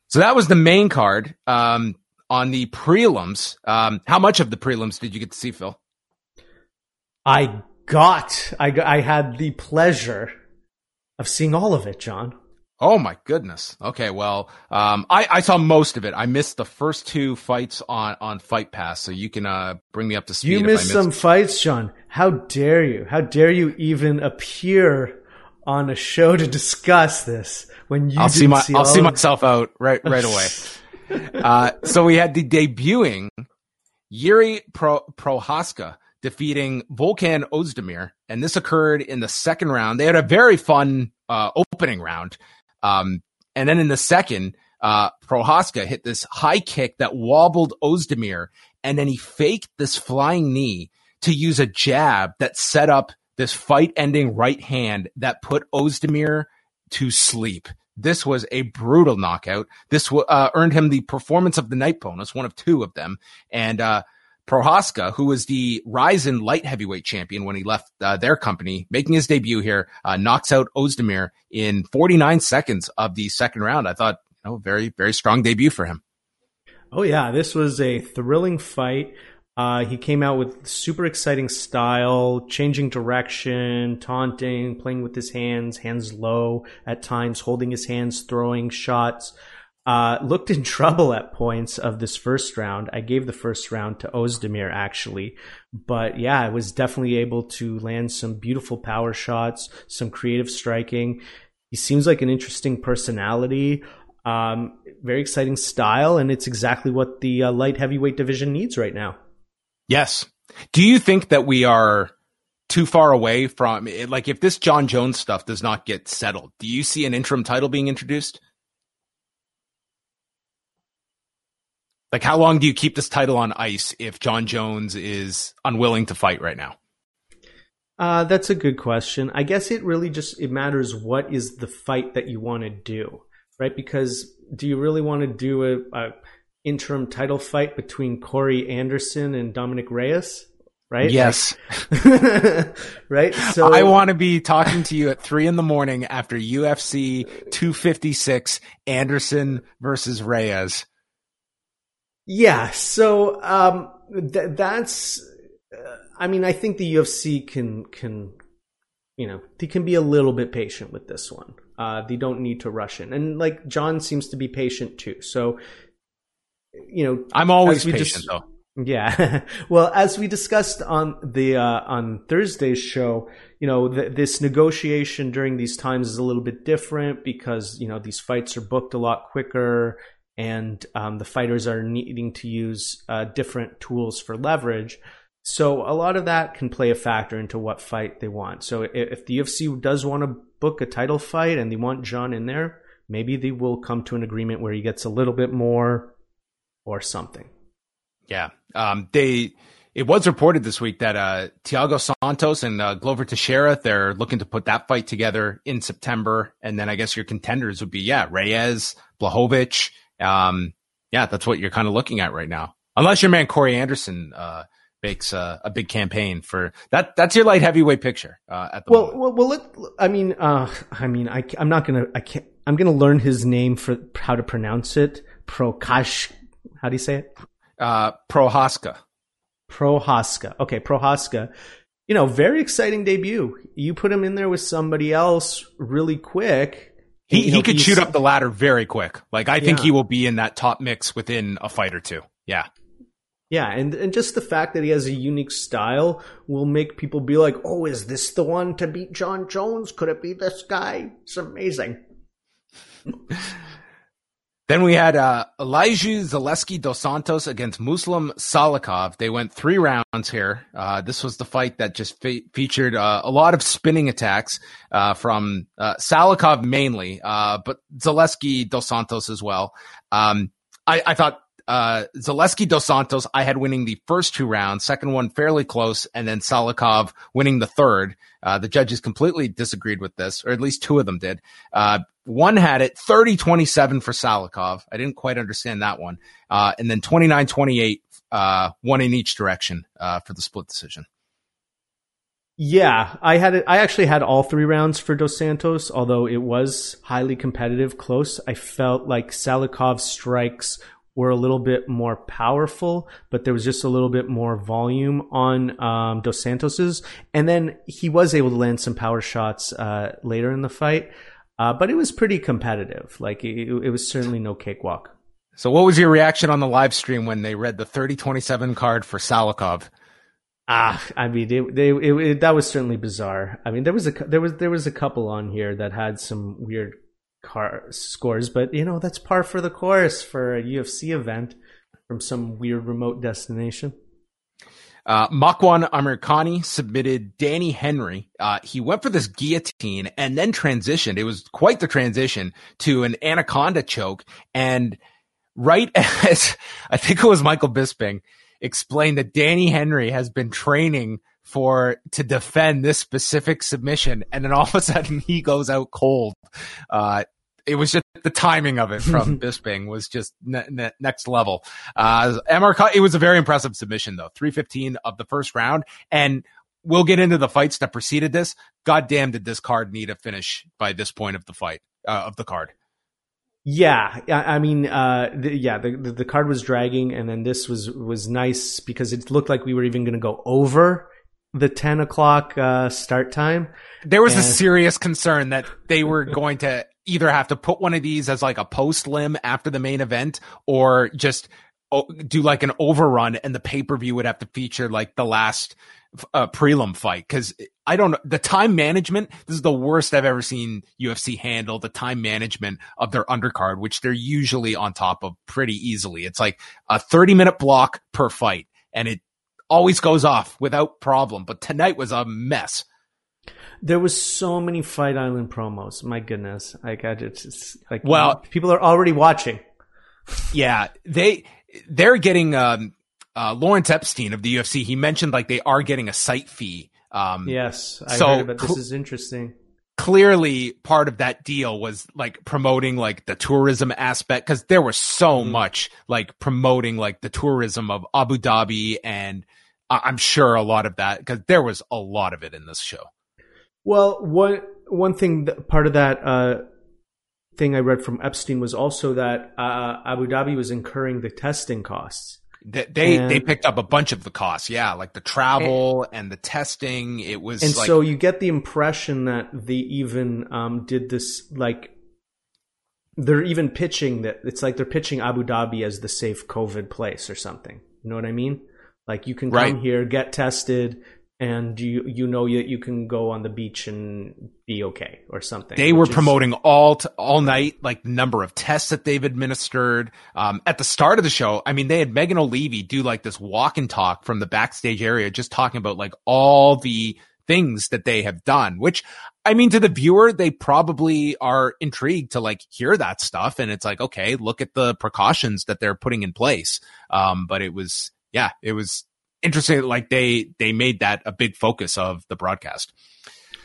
So that was the main card. Um, on the prelims, um, how much of the prelims did you get to see, Phil? I got, I, I had the pleasure of seeing all of it, John. Oh my goodness. Okay, well, um, I, I saw most of it. I missed the first two fights on, on Fight Pass, so you can uh, bring me up to speed. You missed, missed some fights, Sean. How dare you? How dare you even appear on a show to discuss this when you? I'll see my see I'll see myself out right right away. uh, so we had the debuting Yuri Pro, Prochazka defeating Volkan Ozdemir, and this occurred in the second round. They had a very fun uh, opening round. Um, and then in the second, uh, Prochazka hit this high kick that wobbled Ozdemir, and then he faked this flying knee to use a jab that set up this fight ending right hand that put Ozdemir to sleep. This was a brutal knockout. This uh, earned him the performance of the night bonus, one of two of them. And, uh, Prochazka, who was the Rizin light heavyweight champion when he left uh, their company, making his debut here, uh, knocks out Ozdemir in 49 seconds of the second round. I thought, you know, very, very strong debut for him. Oh yeah, this was a thrilling fight. Uh, he came out with super exciting style, changing direction, taunting, playing with his hands, hands low at times, holding his hands, throwing shots. Uh, looked in trouble at points of this first round. I gave the first round to Ozdemir actually, but yeah, I was definitely able to land some beautiful power shots, some creative striking. He seems like an interesting personality. Um, very exciting style, and it's exactly what the uh, light heavyweight division needs right now. Yes. Do you think that we are too far away from like if this Jon Jones stuff does not get settled, do you see an interim title being introduced? Like how long do you keep this title on ice if Jon Jones is unwilling to fight right now? Uh, that's a good question. I guess it really just it matters what is the fight that you want to do, right? Because do you really want to do a, a interim title fight between Corey Anderson and Dominick Reyes, right? Yes. right. So I want to be talking to you at three in the morning after UFC 256 Anderson versus Reyes. Yeah. So um, th- that's. Uh, I mean, I think the UFC can can you know they can be a little bit patient with this one. Uh, they don't need to rush in, and like Jon seems to be patient too. So you know, I'm always patient though. Yeah. well, as we discussed on the uh, on Thursday's show, you know, th- this negotiation during these times is a little bit different because you know these fights are booked a lot quicker, and um, the fighters are needing to use uh, different tools for leverage. So a lot of that can play a factor into what fight they want. So if, the UFC does want to book a title fight and they want Jon in there, maybe they will come to an agreement where he gets a little bit more or something. Yeah. Um, they, it was reported this week that uh, Thiago Santos and uh, Glover Teixeira, they're looking to put that fight together in September. And then I guess your contenders would be, yeah, Reyes, Blachowicz. Um, yeah, that's what you're kind of looking at right now. Unless your man Corey Anderson uh, makes a, a, big campaign for that. That's your light heavyweight picture uh, at the well, moment. Well, well, let, I mean, uh, I mean, I, I'm not gonna, I can't, I'm gonna learn his name for how to pronounce it. Prokash how do you say it? Uh, Prochazka. Prochazka. Okay, Prochazka. You know, very exciting debut. You put him in there with somebody else really quick. He, he know, could shoot up the ladder very quick. Like, I think yeah. he will be in that top mix within a fight or two. Yeah. Yeah, and, and just the fact that he has a unique style will make people be like, oh, is this the one to beat Jon Jones? Could it be this guy? It's amazing. Then we had uh, Elijah Zaleski dos Santos against Muslim Salikhov. They went three rounds here. Uh, this was the fight that just fe- featured uh, a lot of spinning attacks uh, from uh, Salikhov mainly, uh, but Zaleski dos Santos as well. Um, I, I, thought uh, Zaleski dos Santos, I had winning the first two rounds, second one fairly close, and then Salikhov winning the third. Uh, the judges completely disagreed with this, or at least two of them did. Uh, one had it 30 27 for Salikhov. I didn't quite understand that one. Uh, and then 29 28, uh, one in each direction uh, for the split decision. Yeah, I had it. I actually had all three rounds for Dos Santos, although it was highly competitive, close. I felt like Salikhov's strikes were a little bit more powerful, but there was just a little bit more volume on um, Dos Santos's. And then he was able to land some power shots uh, later in the fight, uh, but it was pretty competitive. Like it, it, was certainly no cakewalk. So, what was your reaction on the live stream when they read the 30-27 card for Salikhov? Ah, I mean, they, they it, that was certainly bizarre. I mean, there was a there was there was a couple on here that had some weird car scores, but you know that's par for the course for a UFC event from some weird remote destination. Uh, Makwan Amirkhani submitted Danny Henry. Uh, he went for this guillotine and then transitioned. It was quite the transition to an anaconda choke. And right as I think it was Michael Bisping explained that Danny Henry has been training for to defend this specific submission, and then all of a sudden he goes out cold. Uh, it was just the timing of it from Bisping was just ne- ne- next level. Uh, MR, it was a very impressive submission though. 315 of the first round. And we'll get into the fights that preceded this. God damn, did this card need a finish by this point of the fight, uh, of the card. Yeah, I mean, uh, the, yeah, the, the, card was dragging, and then this was was nice because it looked like we were even going to go over the ten o'clock uh, start time. There was and- a serious concern that they were going to either have to put one of these as like a post limb after the main event or just do like an overrun and the pay per view would have to feature like the last uh, prelim fight because I don't know the time management. This is the worst I've ever seen UFC handle the time management of their undercard, which they're usually on top of pretty easily. It's like a 30 minute block per fight and it always goes off without problem. But tonight was a mess. There was so many Fight Island promos. My goodness, like I just like well, people are already watching. Yeah, they they're getting um, uh, Lawrence Epstein of the UFC. He mentioned like they are getting a site fee. Um, yes, I so heard about this. Is interesting. Clearly, part of that deal was like promoting like the tourism aspect because there was so mm. much like promoting like the tourism of Abu Dhabi and I'm sure a lot of that because there was a lot of it in this show. Well, one one thing part of that uh, thing I read from Epstein was also that uh, Abu Dhabi was incurring the testing costs. They they, and, they, picked up a bunch of the costs, yeah, like the travel and, and the testing. It was, and like, so you get the impression that they even um, did this like they're even pitching that it's like they're pitching Abu Dhabi as the safe COVID place or something. You know what I mean? Like you can come right. here, get tested, and you you know you you can go on the beach and be okay or something. They were is, promoting all t- all night, like the number of tests that they've administered. Um, at the start of the show, I mean, they had Megan Olivi do like this walk and talk from the backstage area, just talking about like all the things that they have done. Which, I mean, to the viewer, they probably are intrigued to like hear that stuff, and it's like, okay, look at the precautions that they're putting in place. Um, but it was, yeah, it was interesting. Like they they made that a big focus of the broadcast.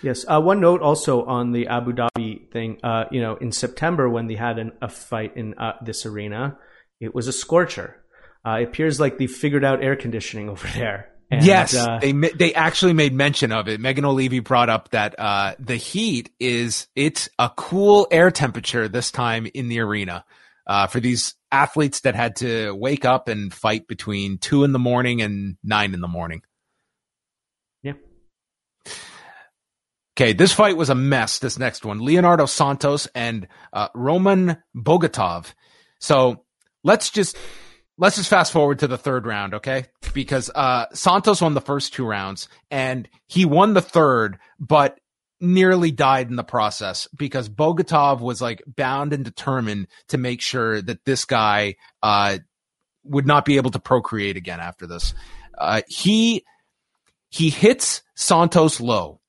Yes. Uh, one note also on the Abu Dhabi thing. Uh, you know, in September when they had an, a fight in uh, this arena, it was a scorcher. Uh, it appears like they figured out air conditioning over there. And, yes, uh, they they actually made mention of it. Megan Olivi brought up that uh, the heat is it's a cool air temperature this time in the arena uh, for these athletes that had to wake up and fight between two in the morning and nine in the morning. Yeah. Okay, this fight was a mess. This next one, Leonardo Santos and uh, Roman Bogatov. So let's just let's just fast forward to the third round, okay? Because uh, Santos won the first two rounds and he won the third, but nearly died in the process because Bogatov was like bound and determined to make sure that this guy uh, would not be able to procreate again after this. Uh, he he hits Santos low.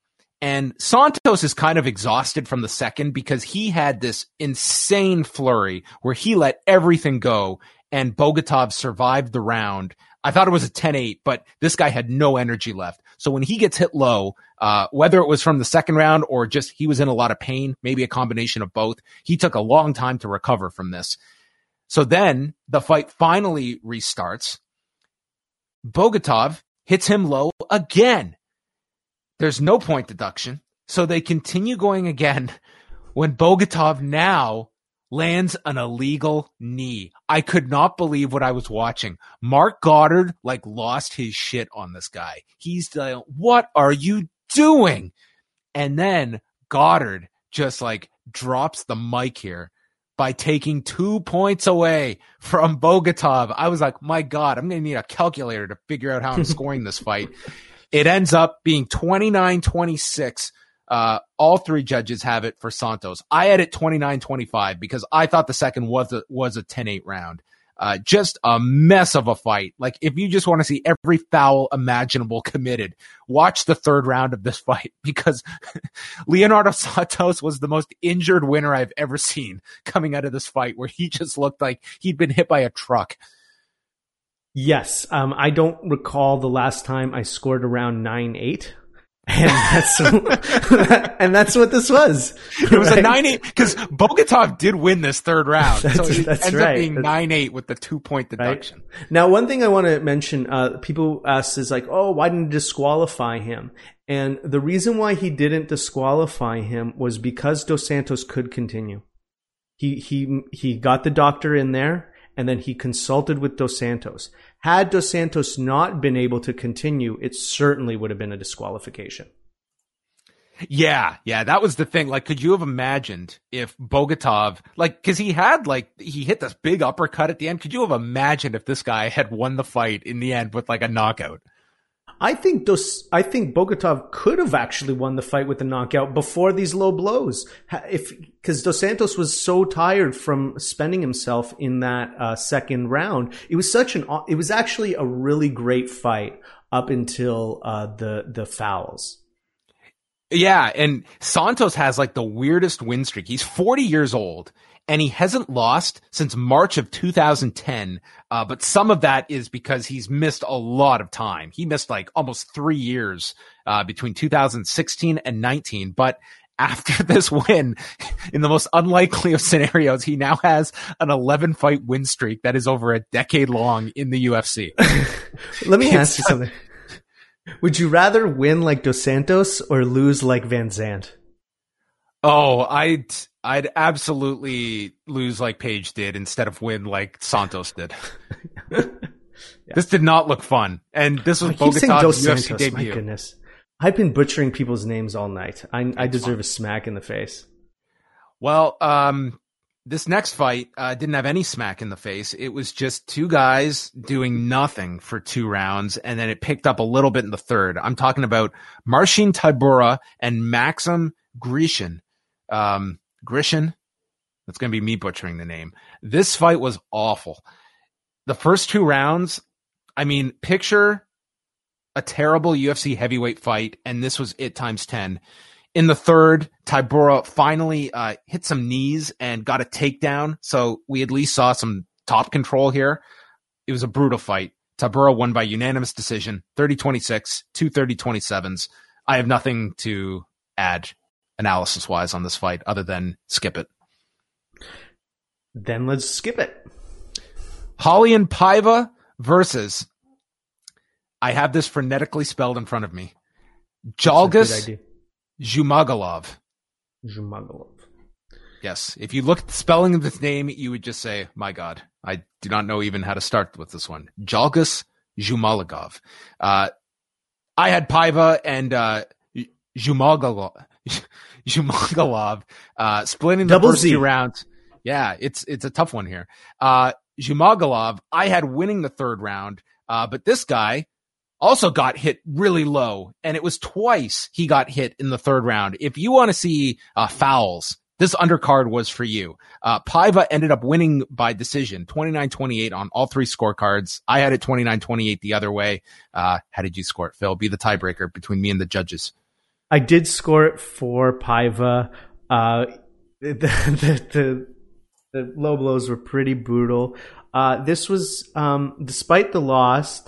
And Santos is kind of exhausted from the second because he had this insane flurry where he let everything go and Bogatov survived the round. I thought it was a 10-8, but this guy had no energy left. So when he gets hit low, uh, whether it was from the second round or just he was in a lot of pain, maybe a combination of both, he took a long time to recover from this. So then the fight finally restarts. Bogatov hits him low again. There's no point deduction. So they continue going again when Bogatov now lands an illegal knee. I could not believe what I was watching. Marc Goddard like lost his shit on this guy. He's like, what are you doing? And then Goddard just like drops the mic here by taking two points away from Bogatov. I was like, my God, I'm going to need a calculator to figure out how I'm scoring this fight. It ends up being 29 26 uh, all three judges have it for Santos. I had it 29-25 because I thought the second was a, was a 10-8 round. Uh, just a mess of a fight. Like if you just want to see every foul imaginable committed, watch the third round of this fight because Leonardo Santos was the most injured winner I've ever seen coming out of this fight where he just looked like he'd been hit by a truck. Yes, um, I don't recall the last time I scored around nine eight. And that's and that's what this was. It was right? a nine eight because Bogatov did win this third round, that's, so it ends right. up being nine eight with the two point deduction. Right? Now, one thing I want to mention, uh, people ask is like, oh, why didn't you disqualify him? And the reason why he didn't disqualify him was because Dos Santos could continue. He he he got the doctor in there, and then he consulted with Dos Santos. Had Dos Santos not been able to continue, it certainly would have been a disqualification. Yeah, yeah, that was the thing. Like, could you have imagined if Bogatov, like, cause he had, like, he hit this big uppercut at the end. Could you have imagined if this guy had won the fight in the end with like a knockout? I think Dos, I think Bogatov could have actually won the fight with the knockout before these low blows. If because Dos Santos was so tired from spending himself in that uh, second round, it was such an it was actually a really great fight up until uh, the the fouls. Yeah, and Santos has like the weirdest win streak. He's 40 years old and he hasn't lost since March of 2010. Uh, but some of that is because he's missed a lot of time. He missed like almost three years uh, between 2016 and 19. But after this win, in the most unlikely of scenarios, he now has an 11 fight win streak that is over a decade long in the UFC. Let me ask you something. Would you rather win like Dos Santos or lose like VanZant? Oh, I'd I'd absolutely lose like Paige did instead of win like Santos did. yeah. This did not look fun, and this was Bogatov's UFC Santos, debut. My goodness, I've been butchering people's names all night. I, I deserve a smack in the face. Well, um, this next fight uh, didn't have any smack in the face. It was just two guys doing nothing for two rounds, and then it picked up a little bit in the third. I'm talking about Marcin Tybura and Maxim Grishin. Um, Grishin. That's going to be me butchering the name. This fight was awful. The first two rounds, I mean, picture a terrible UFC heavyweight fight, and this was it times 10. In the third, Tybura finally uh, hit some knees and got a takedown. So we at least saw some top control here. It was a brutal fight. Tybura won by unanimous decision, 30-26, two 30-27s. I have nothing to add analysis wise on this fight other than skip it. Then let's skip it. Raulian Paiva versus I have this frenetically spelled in front of me. Jalgas Zhumagulov. Zhumagulov. Yes. If you look at the spelling of this name, you would just say, my God, I do not know even how to start with this one. Jalgas Zhumagulov. Uh, I had Paiva and, uh, Zhumagulov, Zhumagulov, uh, splitting the Double first Z. two rounds. Yeah, it's, it's a tough one here. Uh, Zhumagulov, I had winning the third round, uh, but this guy also got hit really low, and it was twice he got hit in the third round. If you want to see uh, fouls, this undercard was for you. Uh, Paiva ended up winning by decision, 29-28 on all three scorecards. I had it 29-28 the other way. Uh, how did you score it, Phil? Be the tiebreaker between me and the judges. I did score it for Paiva. Uh, the, the, the, the, low blows were pretty brutal. Uh, this was, um, despite the loss,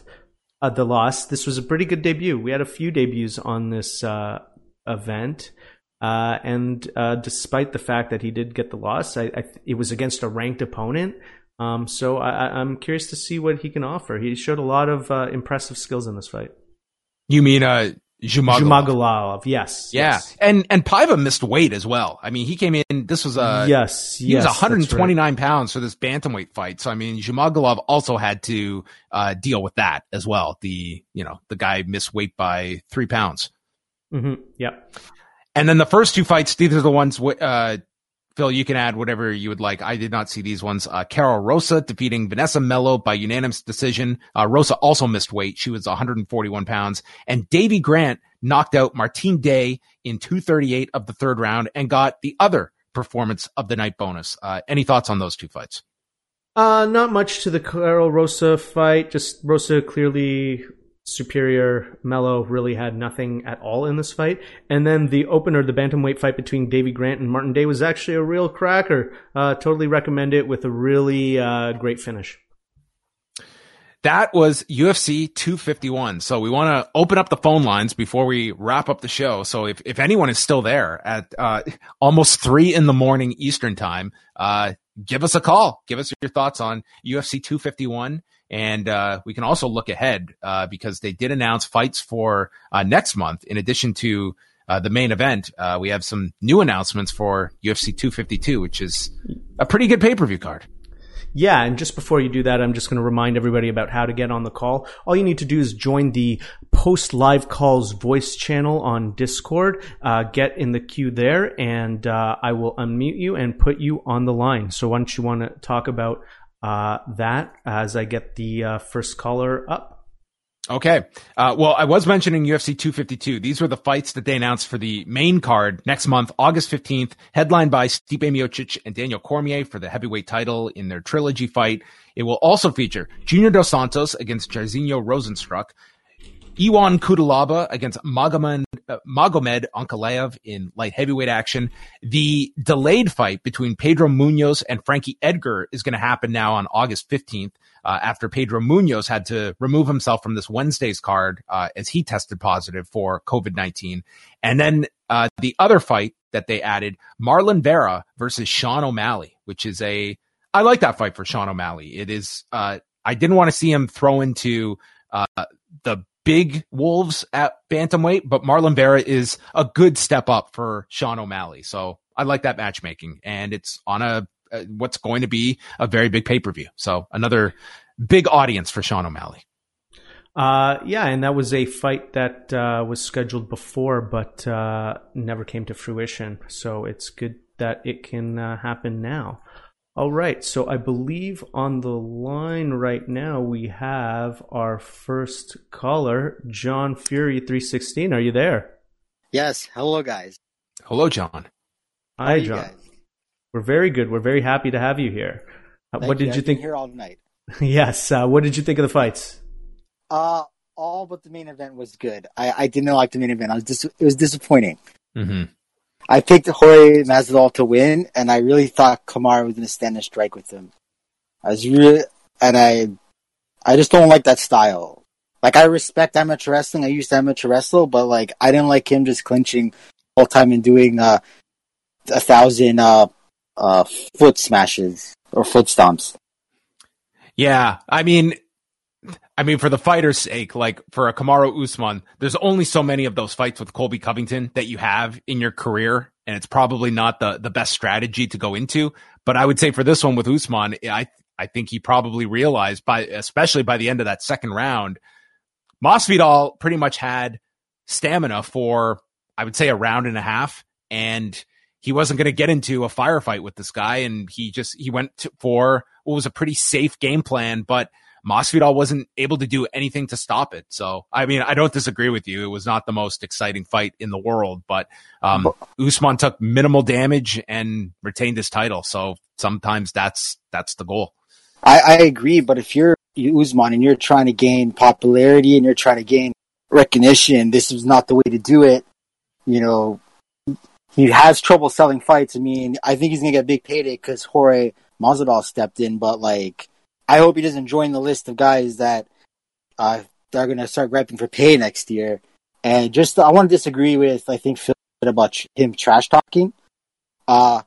uh, the loss, this was a pretty good debut. We had a few debuts on this uh, event. Uh, and uh, despite the fact that he did get the loss, I, I, it was against a ranked opponent. Um, so I, am curious to see what he can offer. He showed a lot of uh, impressive skills in this fight. You mean Zhumagulov, yes. Yeah. Yes. And and Paiva missed weight as well. I mean, he came in this was a Yes, he yes. was 129 right. pounds for this bantamweight fight. So I mean, Zhumagulov also had to uh, deal with that as well. The, you know, the guy missed weight by 3 pounds. Mm-hmm. Yep. And then the first two fights, these are the ones uh, Phil, you can add whatever you would like. I did not see these ones. Uh, Karol Rosa defeating Vanessa Melo by unanimous decision. Uh, Rosa also missed weight. She was 141 pounds. And Davy Grant knocked out Martin Day in 238 of the third round and got the other performance of the night bonus. Uh, any thoughts on those two fights? Uh, not much to the Karol Rosa fight. Just Rosa clearly superior. Melo really had nothing at all in this fight. And then the opener, the bantamweight fight between Davy Grant and Martin Day was actually a real cracker. Uh, totally recommend it with a really uh, great finish. that was UFC 251. So we want to open up the phone lines before we wrap up the show. So if, if anyone is still there at uh, almost three in the morning Eastern time, uh, give us a call. Give us your thoughts on UFC 251. And uh, we can also look ahead uh, because they did announce fights for uh, next month. In addition to uh, the main event, we have some new announcements for UFC 252, which is a pretty good pay per view card. Yeah, and just before you do that, I'm just going to remind everybody about how to get on the call. All you need to do is join the post live calls voice channel on Discord. Uh, get in the queue there, and uh, I will unmute you and put you on the line. So, why don't you want to talk about uh, that as I get the uh, first caller up? Okay. Uh, well, I was mentioning UFC 252. These were the fights that they announced for the main card next month, August 15th, headlined by Stipe Miocic and Daniel Cormier for the heavyweight title in their trilogy fight. It will also feature Junior Dos Santos against Jairzinho Rozenstruik, Ion Cutelaba against Magomed, uh, Magomed Ankalaev in light heavyweight action. The delayed fight between Pedro Munhoz and Frankie Edgar is going to happen now on August 15th uh, after Pedro Munhoz had to remove himself from this Wednesday's card uh, as he tested positive for COVID 19. And then uh, the other fight that they added, Marlon Vera versus Sean O'Malley, which is a, I like that fight for Sean O'Malley. It is, uh, I didn't want to see him throw into uh, the big wolves at bantamweight, but Marlon Vera is a good step up for Sean O'Malley. So I like that matchmaking, and it's on a what's going to be a very big pay per view. So another big audience for Sean O'Malley. Uh, yeah, and that was a fight that uh, was scheduled before, but uh, never came to fruition. So it's good that it can uh, happen now. All right, so I believe on the line right now we have our first caller, John Fury three sixteen. Are you there? Yes. Hello, guys. Hello, John. Hi, John. Guys? We're very good. We're very happy to have you here. Uh, what did you, you think? Here all night. yes. Uh, what did you think of the fights? Uh, all but the main event was good. I, I didn't like the main event. I was dis- it was disappointing. Mm-hmm. I picked Jorge Masvidal to win, and I really thought Kamaru was going to stand and strike with him. I was really, and I, I just don't like that style. Like I respect amateur wrestling. I used to amateur wrestle, but like I didn't like him just clinching all time and doing uh, a thousand uh, uh, foot smashes or foot stomps. Yeah, I mean, I mean, for the fighter's sake, like for a Kamaru Usman, there's only so many of those fights with Colby Covington that you have in your career, and it's probably not the the best strategy to go into. But I would say for this one with Usman, I I think he probably realized by, especially by the end of that second round, Masvidal pretty much had stamina for I would say a round and a half, and he wasn't going to get into a firefight with this guy, and he just he went to, for what was a pretty safe game plan, but Masvidal wasn't able to do anything to stop it. So, I mean, I don't disagree with you. It was not the most exciting fight in the world, but um, Usman took minimal damage and retained his title. So sometimes that's that's the goal. I, I agree, but if you're Usman and you're trying to gain popularity and you're trying to gain recognition, this is not the way to do it. You know, he has trouble selling fights. I mean, I think he's gonna get a big payday because Jorge Masvidal stepped in, but like, I hope he doesn't join the list of guys that uh, that are gonna start griping for pay next year. And just, I want to disagree with I think Phil about him trash talking. Uh,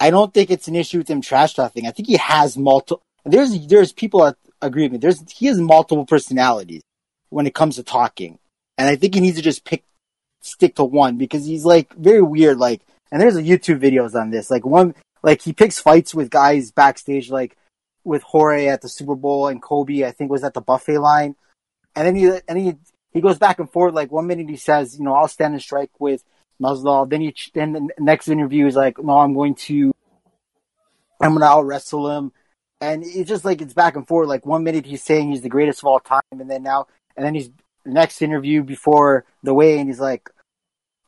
I don't think it's an issue with him trash talking. I think he has multiple. There's there's people that agree with me. There's he has multiple personalities when it comes to talking, and I think he needs to just pick stick to one because he's like very weird. Like, and there's a YouTube videos on this. Like one, like he picks fights with guys backstage, like with Jorge at the Super Bowl and Colby, I think was at the buffet line. And then he, and he, he goes back and forth. Like one minute he says, you know, I'll stand and strike with Masvidal. Then he, then the next interview is like, no, I'm going to, I'm going to out wrestle him. And it's just like, it's back and forth. Like one minute he's saying he's the greatest of all time. And then now, and then he's next interview before the weigh and he's like,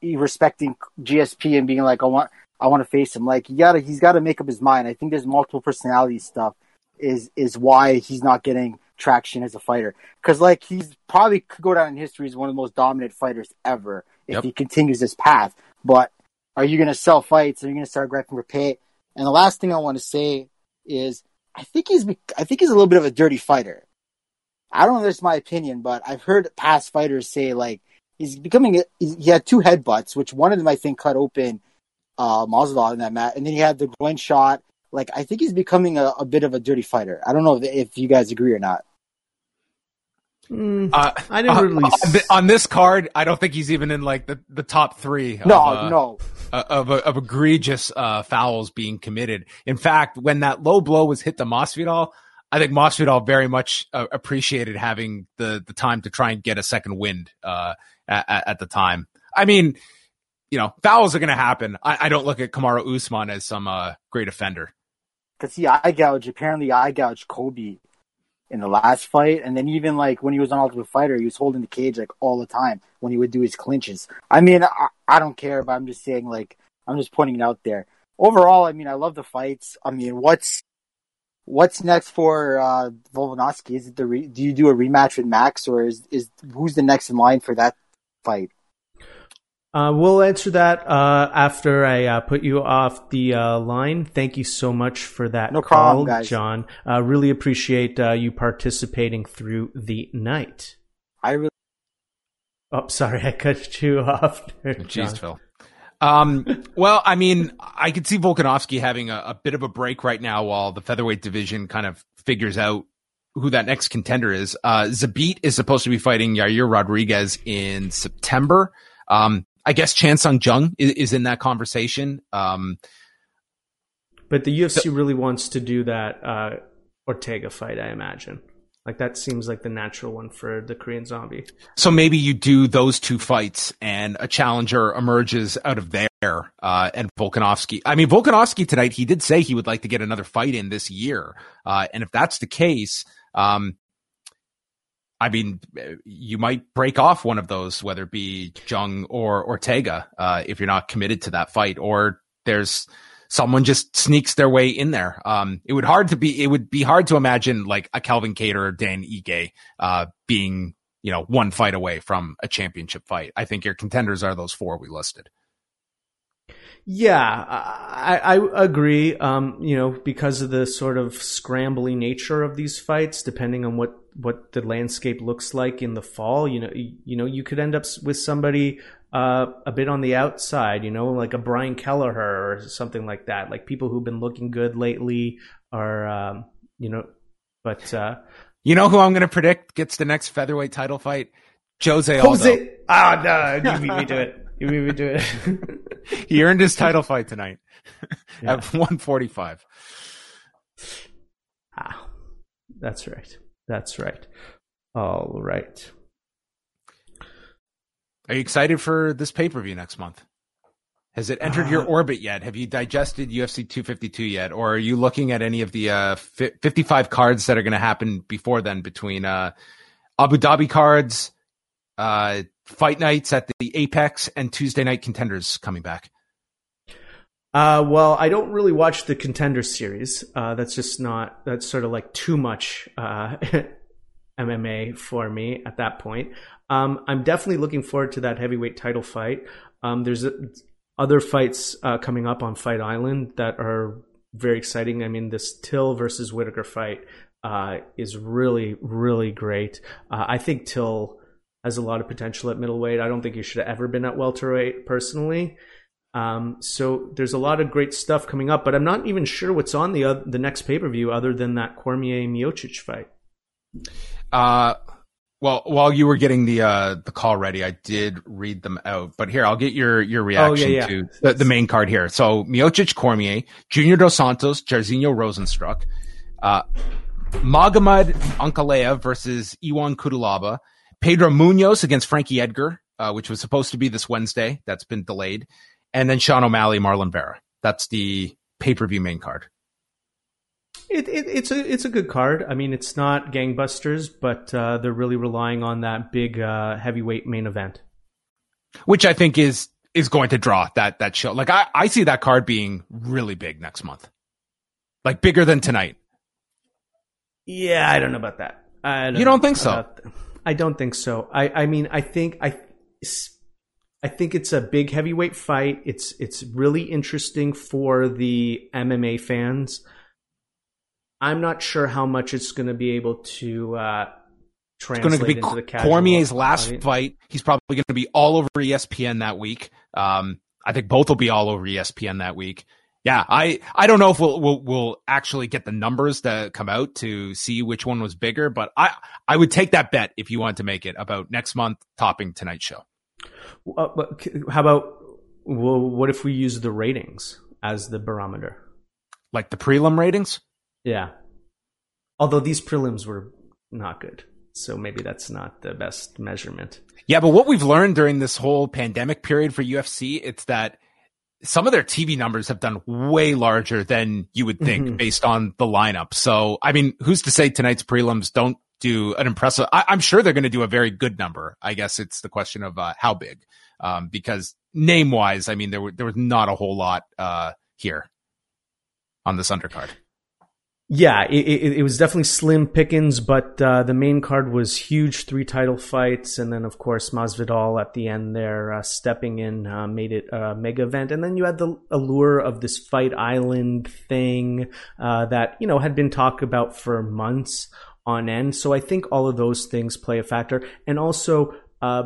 he respecting GSP and being like, I want, I want to face him. Like, he gotta, he's got to make up his mind. I think there's multiple personality stuff is, is why he's not getting traction as a fighter. Cause like, he's probably could go down in history as one of the most dominant fighters ever if yep. he continues this path. But are you going to sell fights? Are you going to start grabbing for pay? And the last thing I want to say is, I think he's, I think he's a little bit of a dirty fighter. I don't know if it's my opinion, but I've heard past fighters say like he's becoming. He had two headbutts, which one of them I think cut open uh, in that match, and then he had the groin shot. Like I think he's becoming a, a bit of a dirty fighter. I don't know if, if you guys agree or not. Mm, uh, I didn't uh, really uh, on this card. I don't think he's even in like the, the top three. No, of, uh, no, uh, of of egregious uh, fouls being committed. In fact, when that low blow was hit to Masvidal, I think Masvidal very much appreciated having the the time to try and get a second wind at, at, the time. I mean, you know, fouls are going to happen. I, I, don't look at Kamaru Usman as some great offender. Because he eye gouge apparently eye gouged Colby in the last fight, and then even like when he was on Ultimate Fighter, he was holding the cage like all the time when he would do his clinches. I mean, I, I don't care, but I'm just saying like I'm just pointing it out there. Overall, I mean, I love the fights. I mean, what's what's next for uh, Volkanovski? Is it the re- do you do a rematch with Max, or is is who's the next in line for that fight? Uh, we'll answer that uh, after I uh, put you off the uh, line. Thank you so much for that no call, problem, guys. John. Uh, really appreciate uh, you participating through the night. I really. Oh, sorry, I cut you off. There, Jeez, Phil. Um, well, I mean, I could see Volkanovski having a, a bit of a break right now while the featherweight division kind of figures out who that next contender is. Uh, Zabit is supposed to be fighting Yair Rodriguez in September. Um, I guess Chan Sung Jung is, is, in that conversation. Um, but the UFC so, really wants to do that uh, Ortega fight, I imagine. Like that seems like the natural one for the Korean Zombie. So maybe you do those two fights, and a challenger emerges out of there. Uh, and Volkanovski. I mean, Volkanovski tonight, he did say he would like to get another fight in this year. Uh, and if that's the case, um, I mean, you might break off one of those, whether it be Jung or Ortega, uh, if you're not committed to that fight, or there's someone just sneaks their way in there. Um, it would hard to be, it would be hard to imagine like a Calvin Kattar or Dan Ige, uh, being, you know, one fight away from a championship fight. I think your contenders are those four we listed. Yeah, I, I agree. Um, you know, because of the sort of scrambly nature of these fights, depending on what what the landscape looks like in the fall, you know, you, know, you could end up with somebody uh, a bit on the outside, you know, like a Brian Kelleher or something like that. Like people who've been looking good lately are, um, you know, but uh, you know who I'm going to predict gets the next featherweight title fight? Jose Aldo. Jose. Oh no, you beat me to it. You beat me to it. he earned his title fight tonight yeah. at 145. Ah, that's right. That's right. All right. Are you excited for this pay per view next month? Has it entered uh, your orbit yet? Have you digested UFC 252 yet, or are you looking at any of the uh, 55 cards that are going to happen before then between uh, Abu Dhabi cards, uh, fight nights at the Apex, and Tuesday night contenders coming back? Uh, well, I don't really watch the contender series. Uh, that's just not, that's sort of like too much, uh, MMA for me at that point. Um, I'm definitely looking forward to that heavyweight title fight. Um, there's a, other fights, uh, coming up on Fight Island that are very exciting. I mean, this Till versus Whittaker fight, uh, is really, really great. Uh, I think Till has a lot of potential at middleweight. I don't think he should have ever been at welterweight personally. Um, so there's a lot of great stuff coming up, but I'm not even sure what's on the uh, the next pay per view other than that Cormier Miocic fight. Uh, well, while you were getting the uh, the call ready, I did read them out. But here, I'll get your your reaction oh, yeah, yeah. to the, the, main card here. So Miocic Cormier, Junior Dos Santos, Jairzinho Rozenstruik, uh, Magomed Ankalaev versus Ion Cutelaba, Pedro Munhoz against Frankie Edgar, uh, which was supposed to be this Wednesday. That's been delayed and then Sean O'Malley, Marlon Vera. That's the pay per view main card. It, it, it's a it's a good card. I mean, it's not gangbusters, but uh, they're really relying on that big uh, heavyweight main event, which I think is is going to draw that that show. Like I, I see that card being really big next month, like bigger than tonight. Yeah, I don't know about that. Don't you don't think so? I don't think so. I I mean, I think I I think it's a big heavyweight fight. It's it's really interesting for the MMA fans. I'm not sure how much it's going to be able to uh, It's going to be Cormier's last audience. fight. He's probably going to be all over ESPN that week. Um, I think both will be all over ESPN that week. Yeah, I I don't know if we'll we'll we'll actually get the numbers to come out to see which one was bigger, but I I would take that bet if you want to make it about next month topping tonight's show. Uh, how about well, what if we use the ratings as the barometer, like the prelim ratings? Yeah. Although these prelims were not good, so maybe that's not the best measurement. Yeah, but what we've learned during this whole pandemic period for UFC, it's that some of their TV numbers have done way larger than you would think mm-hmm. based on the lineup. So, I mean, who's to say tonight's prelims don't do an impressive? I, am sure they're going to do a very good number. I guess it's the question of uh, how big, um, because name wise, I mean, there were, there was not a whole lot uh, here on this undercard. Yeah, it, it, it, was definitely slim pickings, but uh, the main card was huge, three title fights, and then of course Masvidal at the end there uh, stepping in uh, made it a mega event, and then you had the allure of this Fight Island thing uh, that you know had been talked about for months on end. So I think all of those things play a factor, and also uh,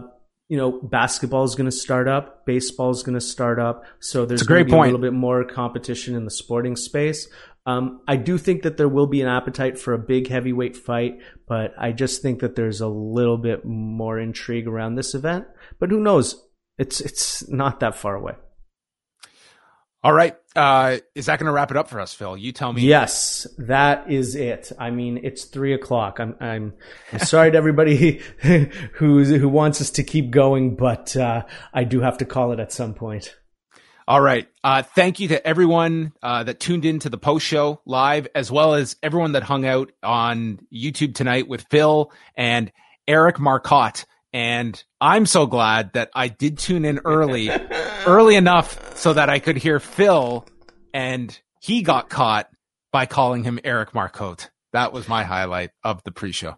you know, basketball is going to start up, baseball is going to start up, so there's a great point. a little bit more competition in the sporting space. Um, I do think that there will be an appetite for a big heavyweight fight, but I just think that there's a little bit more intrigue around this event. But who knows? It's it's not that far away. All right. Uh, is that going to wrap it up for us, Phil? You tell me. Yes, that is it. I mean, it's three o'clock. I'm, I'm, I'm sorry to everybody who's, who wants us to keep going, but, uh, I do have to call it at some point. All right. Uh, thank you to everyone uh, that tuned in to the post show live, as well as everyone that hung out on YouTube tonight with Phil and Eric Marcotte. And I'm so glad that I did tune in early, early enough so that I could hear Phil and he got caught by calling him Eric Marcotte. That was my highlight of the pre show.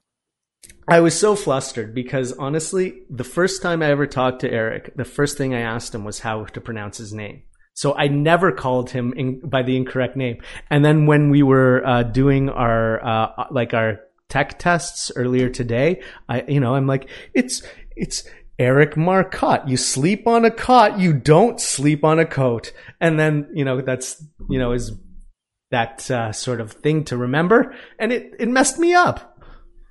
I was so flustered because honestly, the first time I ever talked to Eric, the first thing I asked him was how to pronounce his name. So I never called him in, by the incorrect name. And then when we were uh, doing our uh, like our tech tests earlier today, I you know I'm like it's it's Eric Marcotte. You sleep on a cot, you don't sleep on a coat. And then you know that's you know is that uh, sort of thing to remember, and it it messed me up.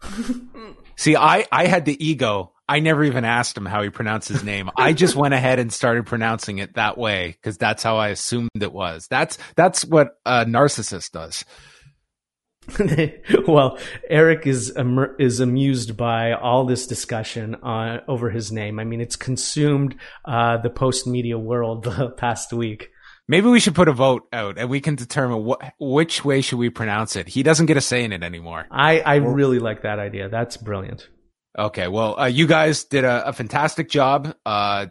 See, I, I had the ego. I never even asked him how he pronounced his name. I just went ahead and started pronouncing it that way because that's how I assumed it was. That's that's what a narcissist does. well, Eric is is amused by all this discussion uh, over his name. I mean, it's consumed uh, the post media world the past week. Maybe we should put a vote out and we can determine what which way should we pronounce it. He doesn't get a say in it anymore. I, I really like that idea. That's brilliant. Okay, well, uh, you guys did a, a fantastic job. Uh,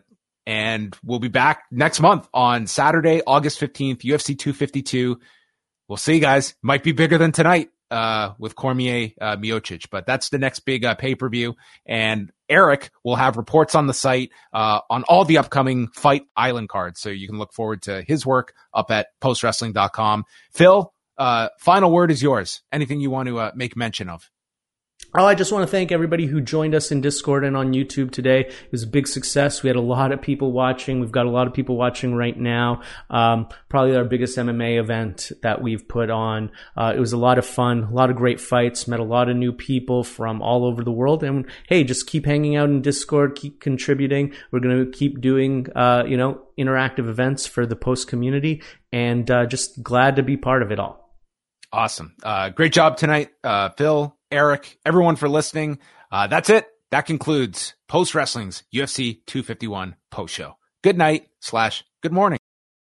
and we'll be back next month on Saturday, August 15th, UFC 252. We'll see guys. Might be bigger than tonight uh, with Cormier uh, Miocic, but that's the next big uh, pay per view. And Eric will have reports on the site uh, on all the upcoming Fight Island cards, so you can look forward to his work up at postwrestling.com. Phil, uh, final word is yours. Anything you want to uh, make mention of? Oh, I just want to thank everybody who joined us in Discord and on YouTube today. It was a big success. We had a lot of people watching. We've got a lot of people watching right now. Um, probably our biggest MMA event that we've put on. Uh, it was a lot of fun, a lot of great fights, met a lot of new people from all over the world. And hey, just keep hanging out in Discord, keep contributing. We're going to keep doing, uh, you know, interactive events for the post community and uh, just glad to be part of it all. Awesome. Uh, great job tonight, uh, Phil, Eric, everyone for listening. Uh, that's it. That concludes Post Wrestling's UFC 251 post show. Good night slash good morning.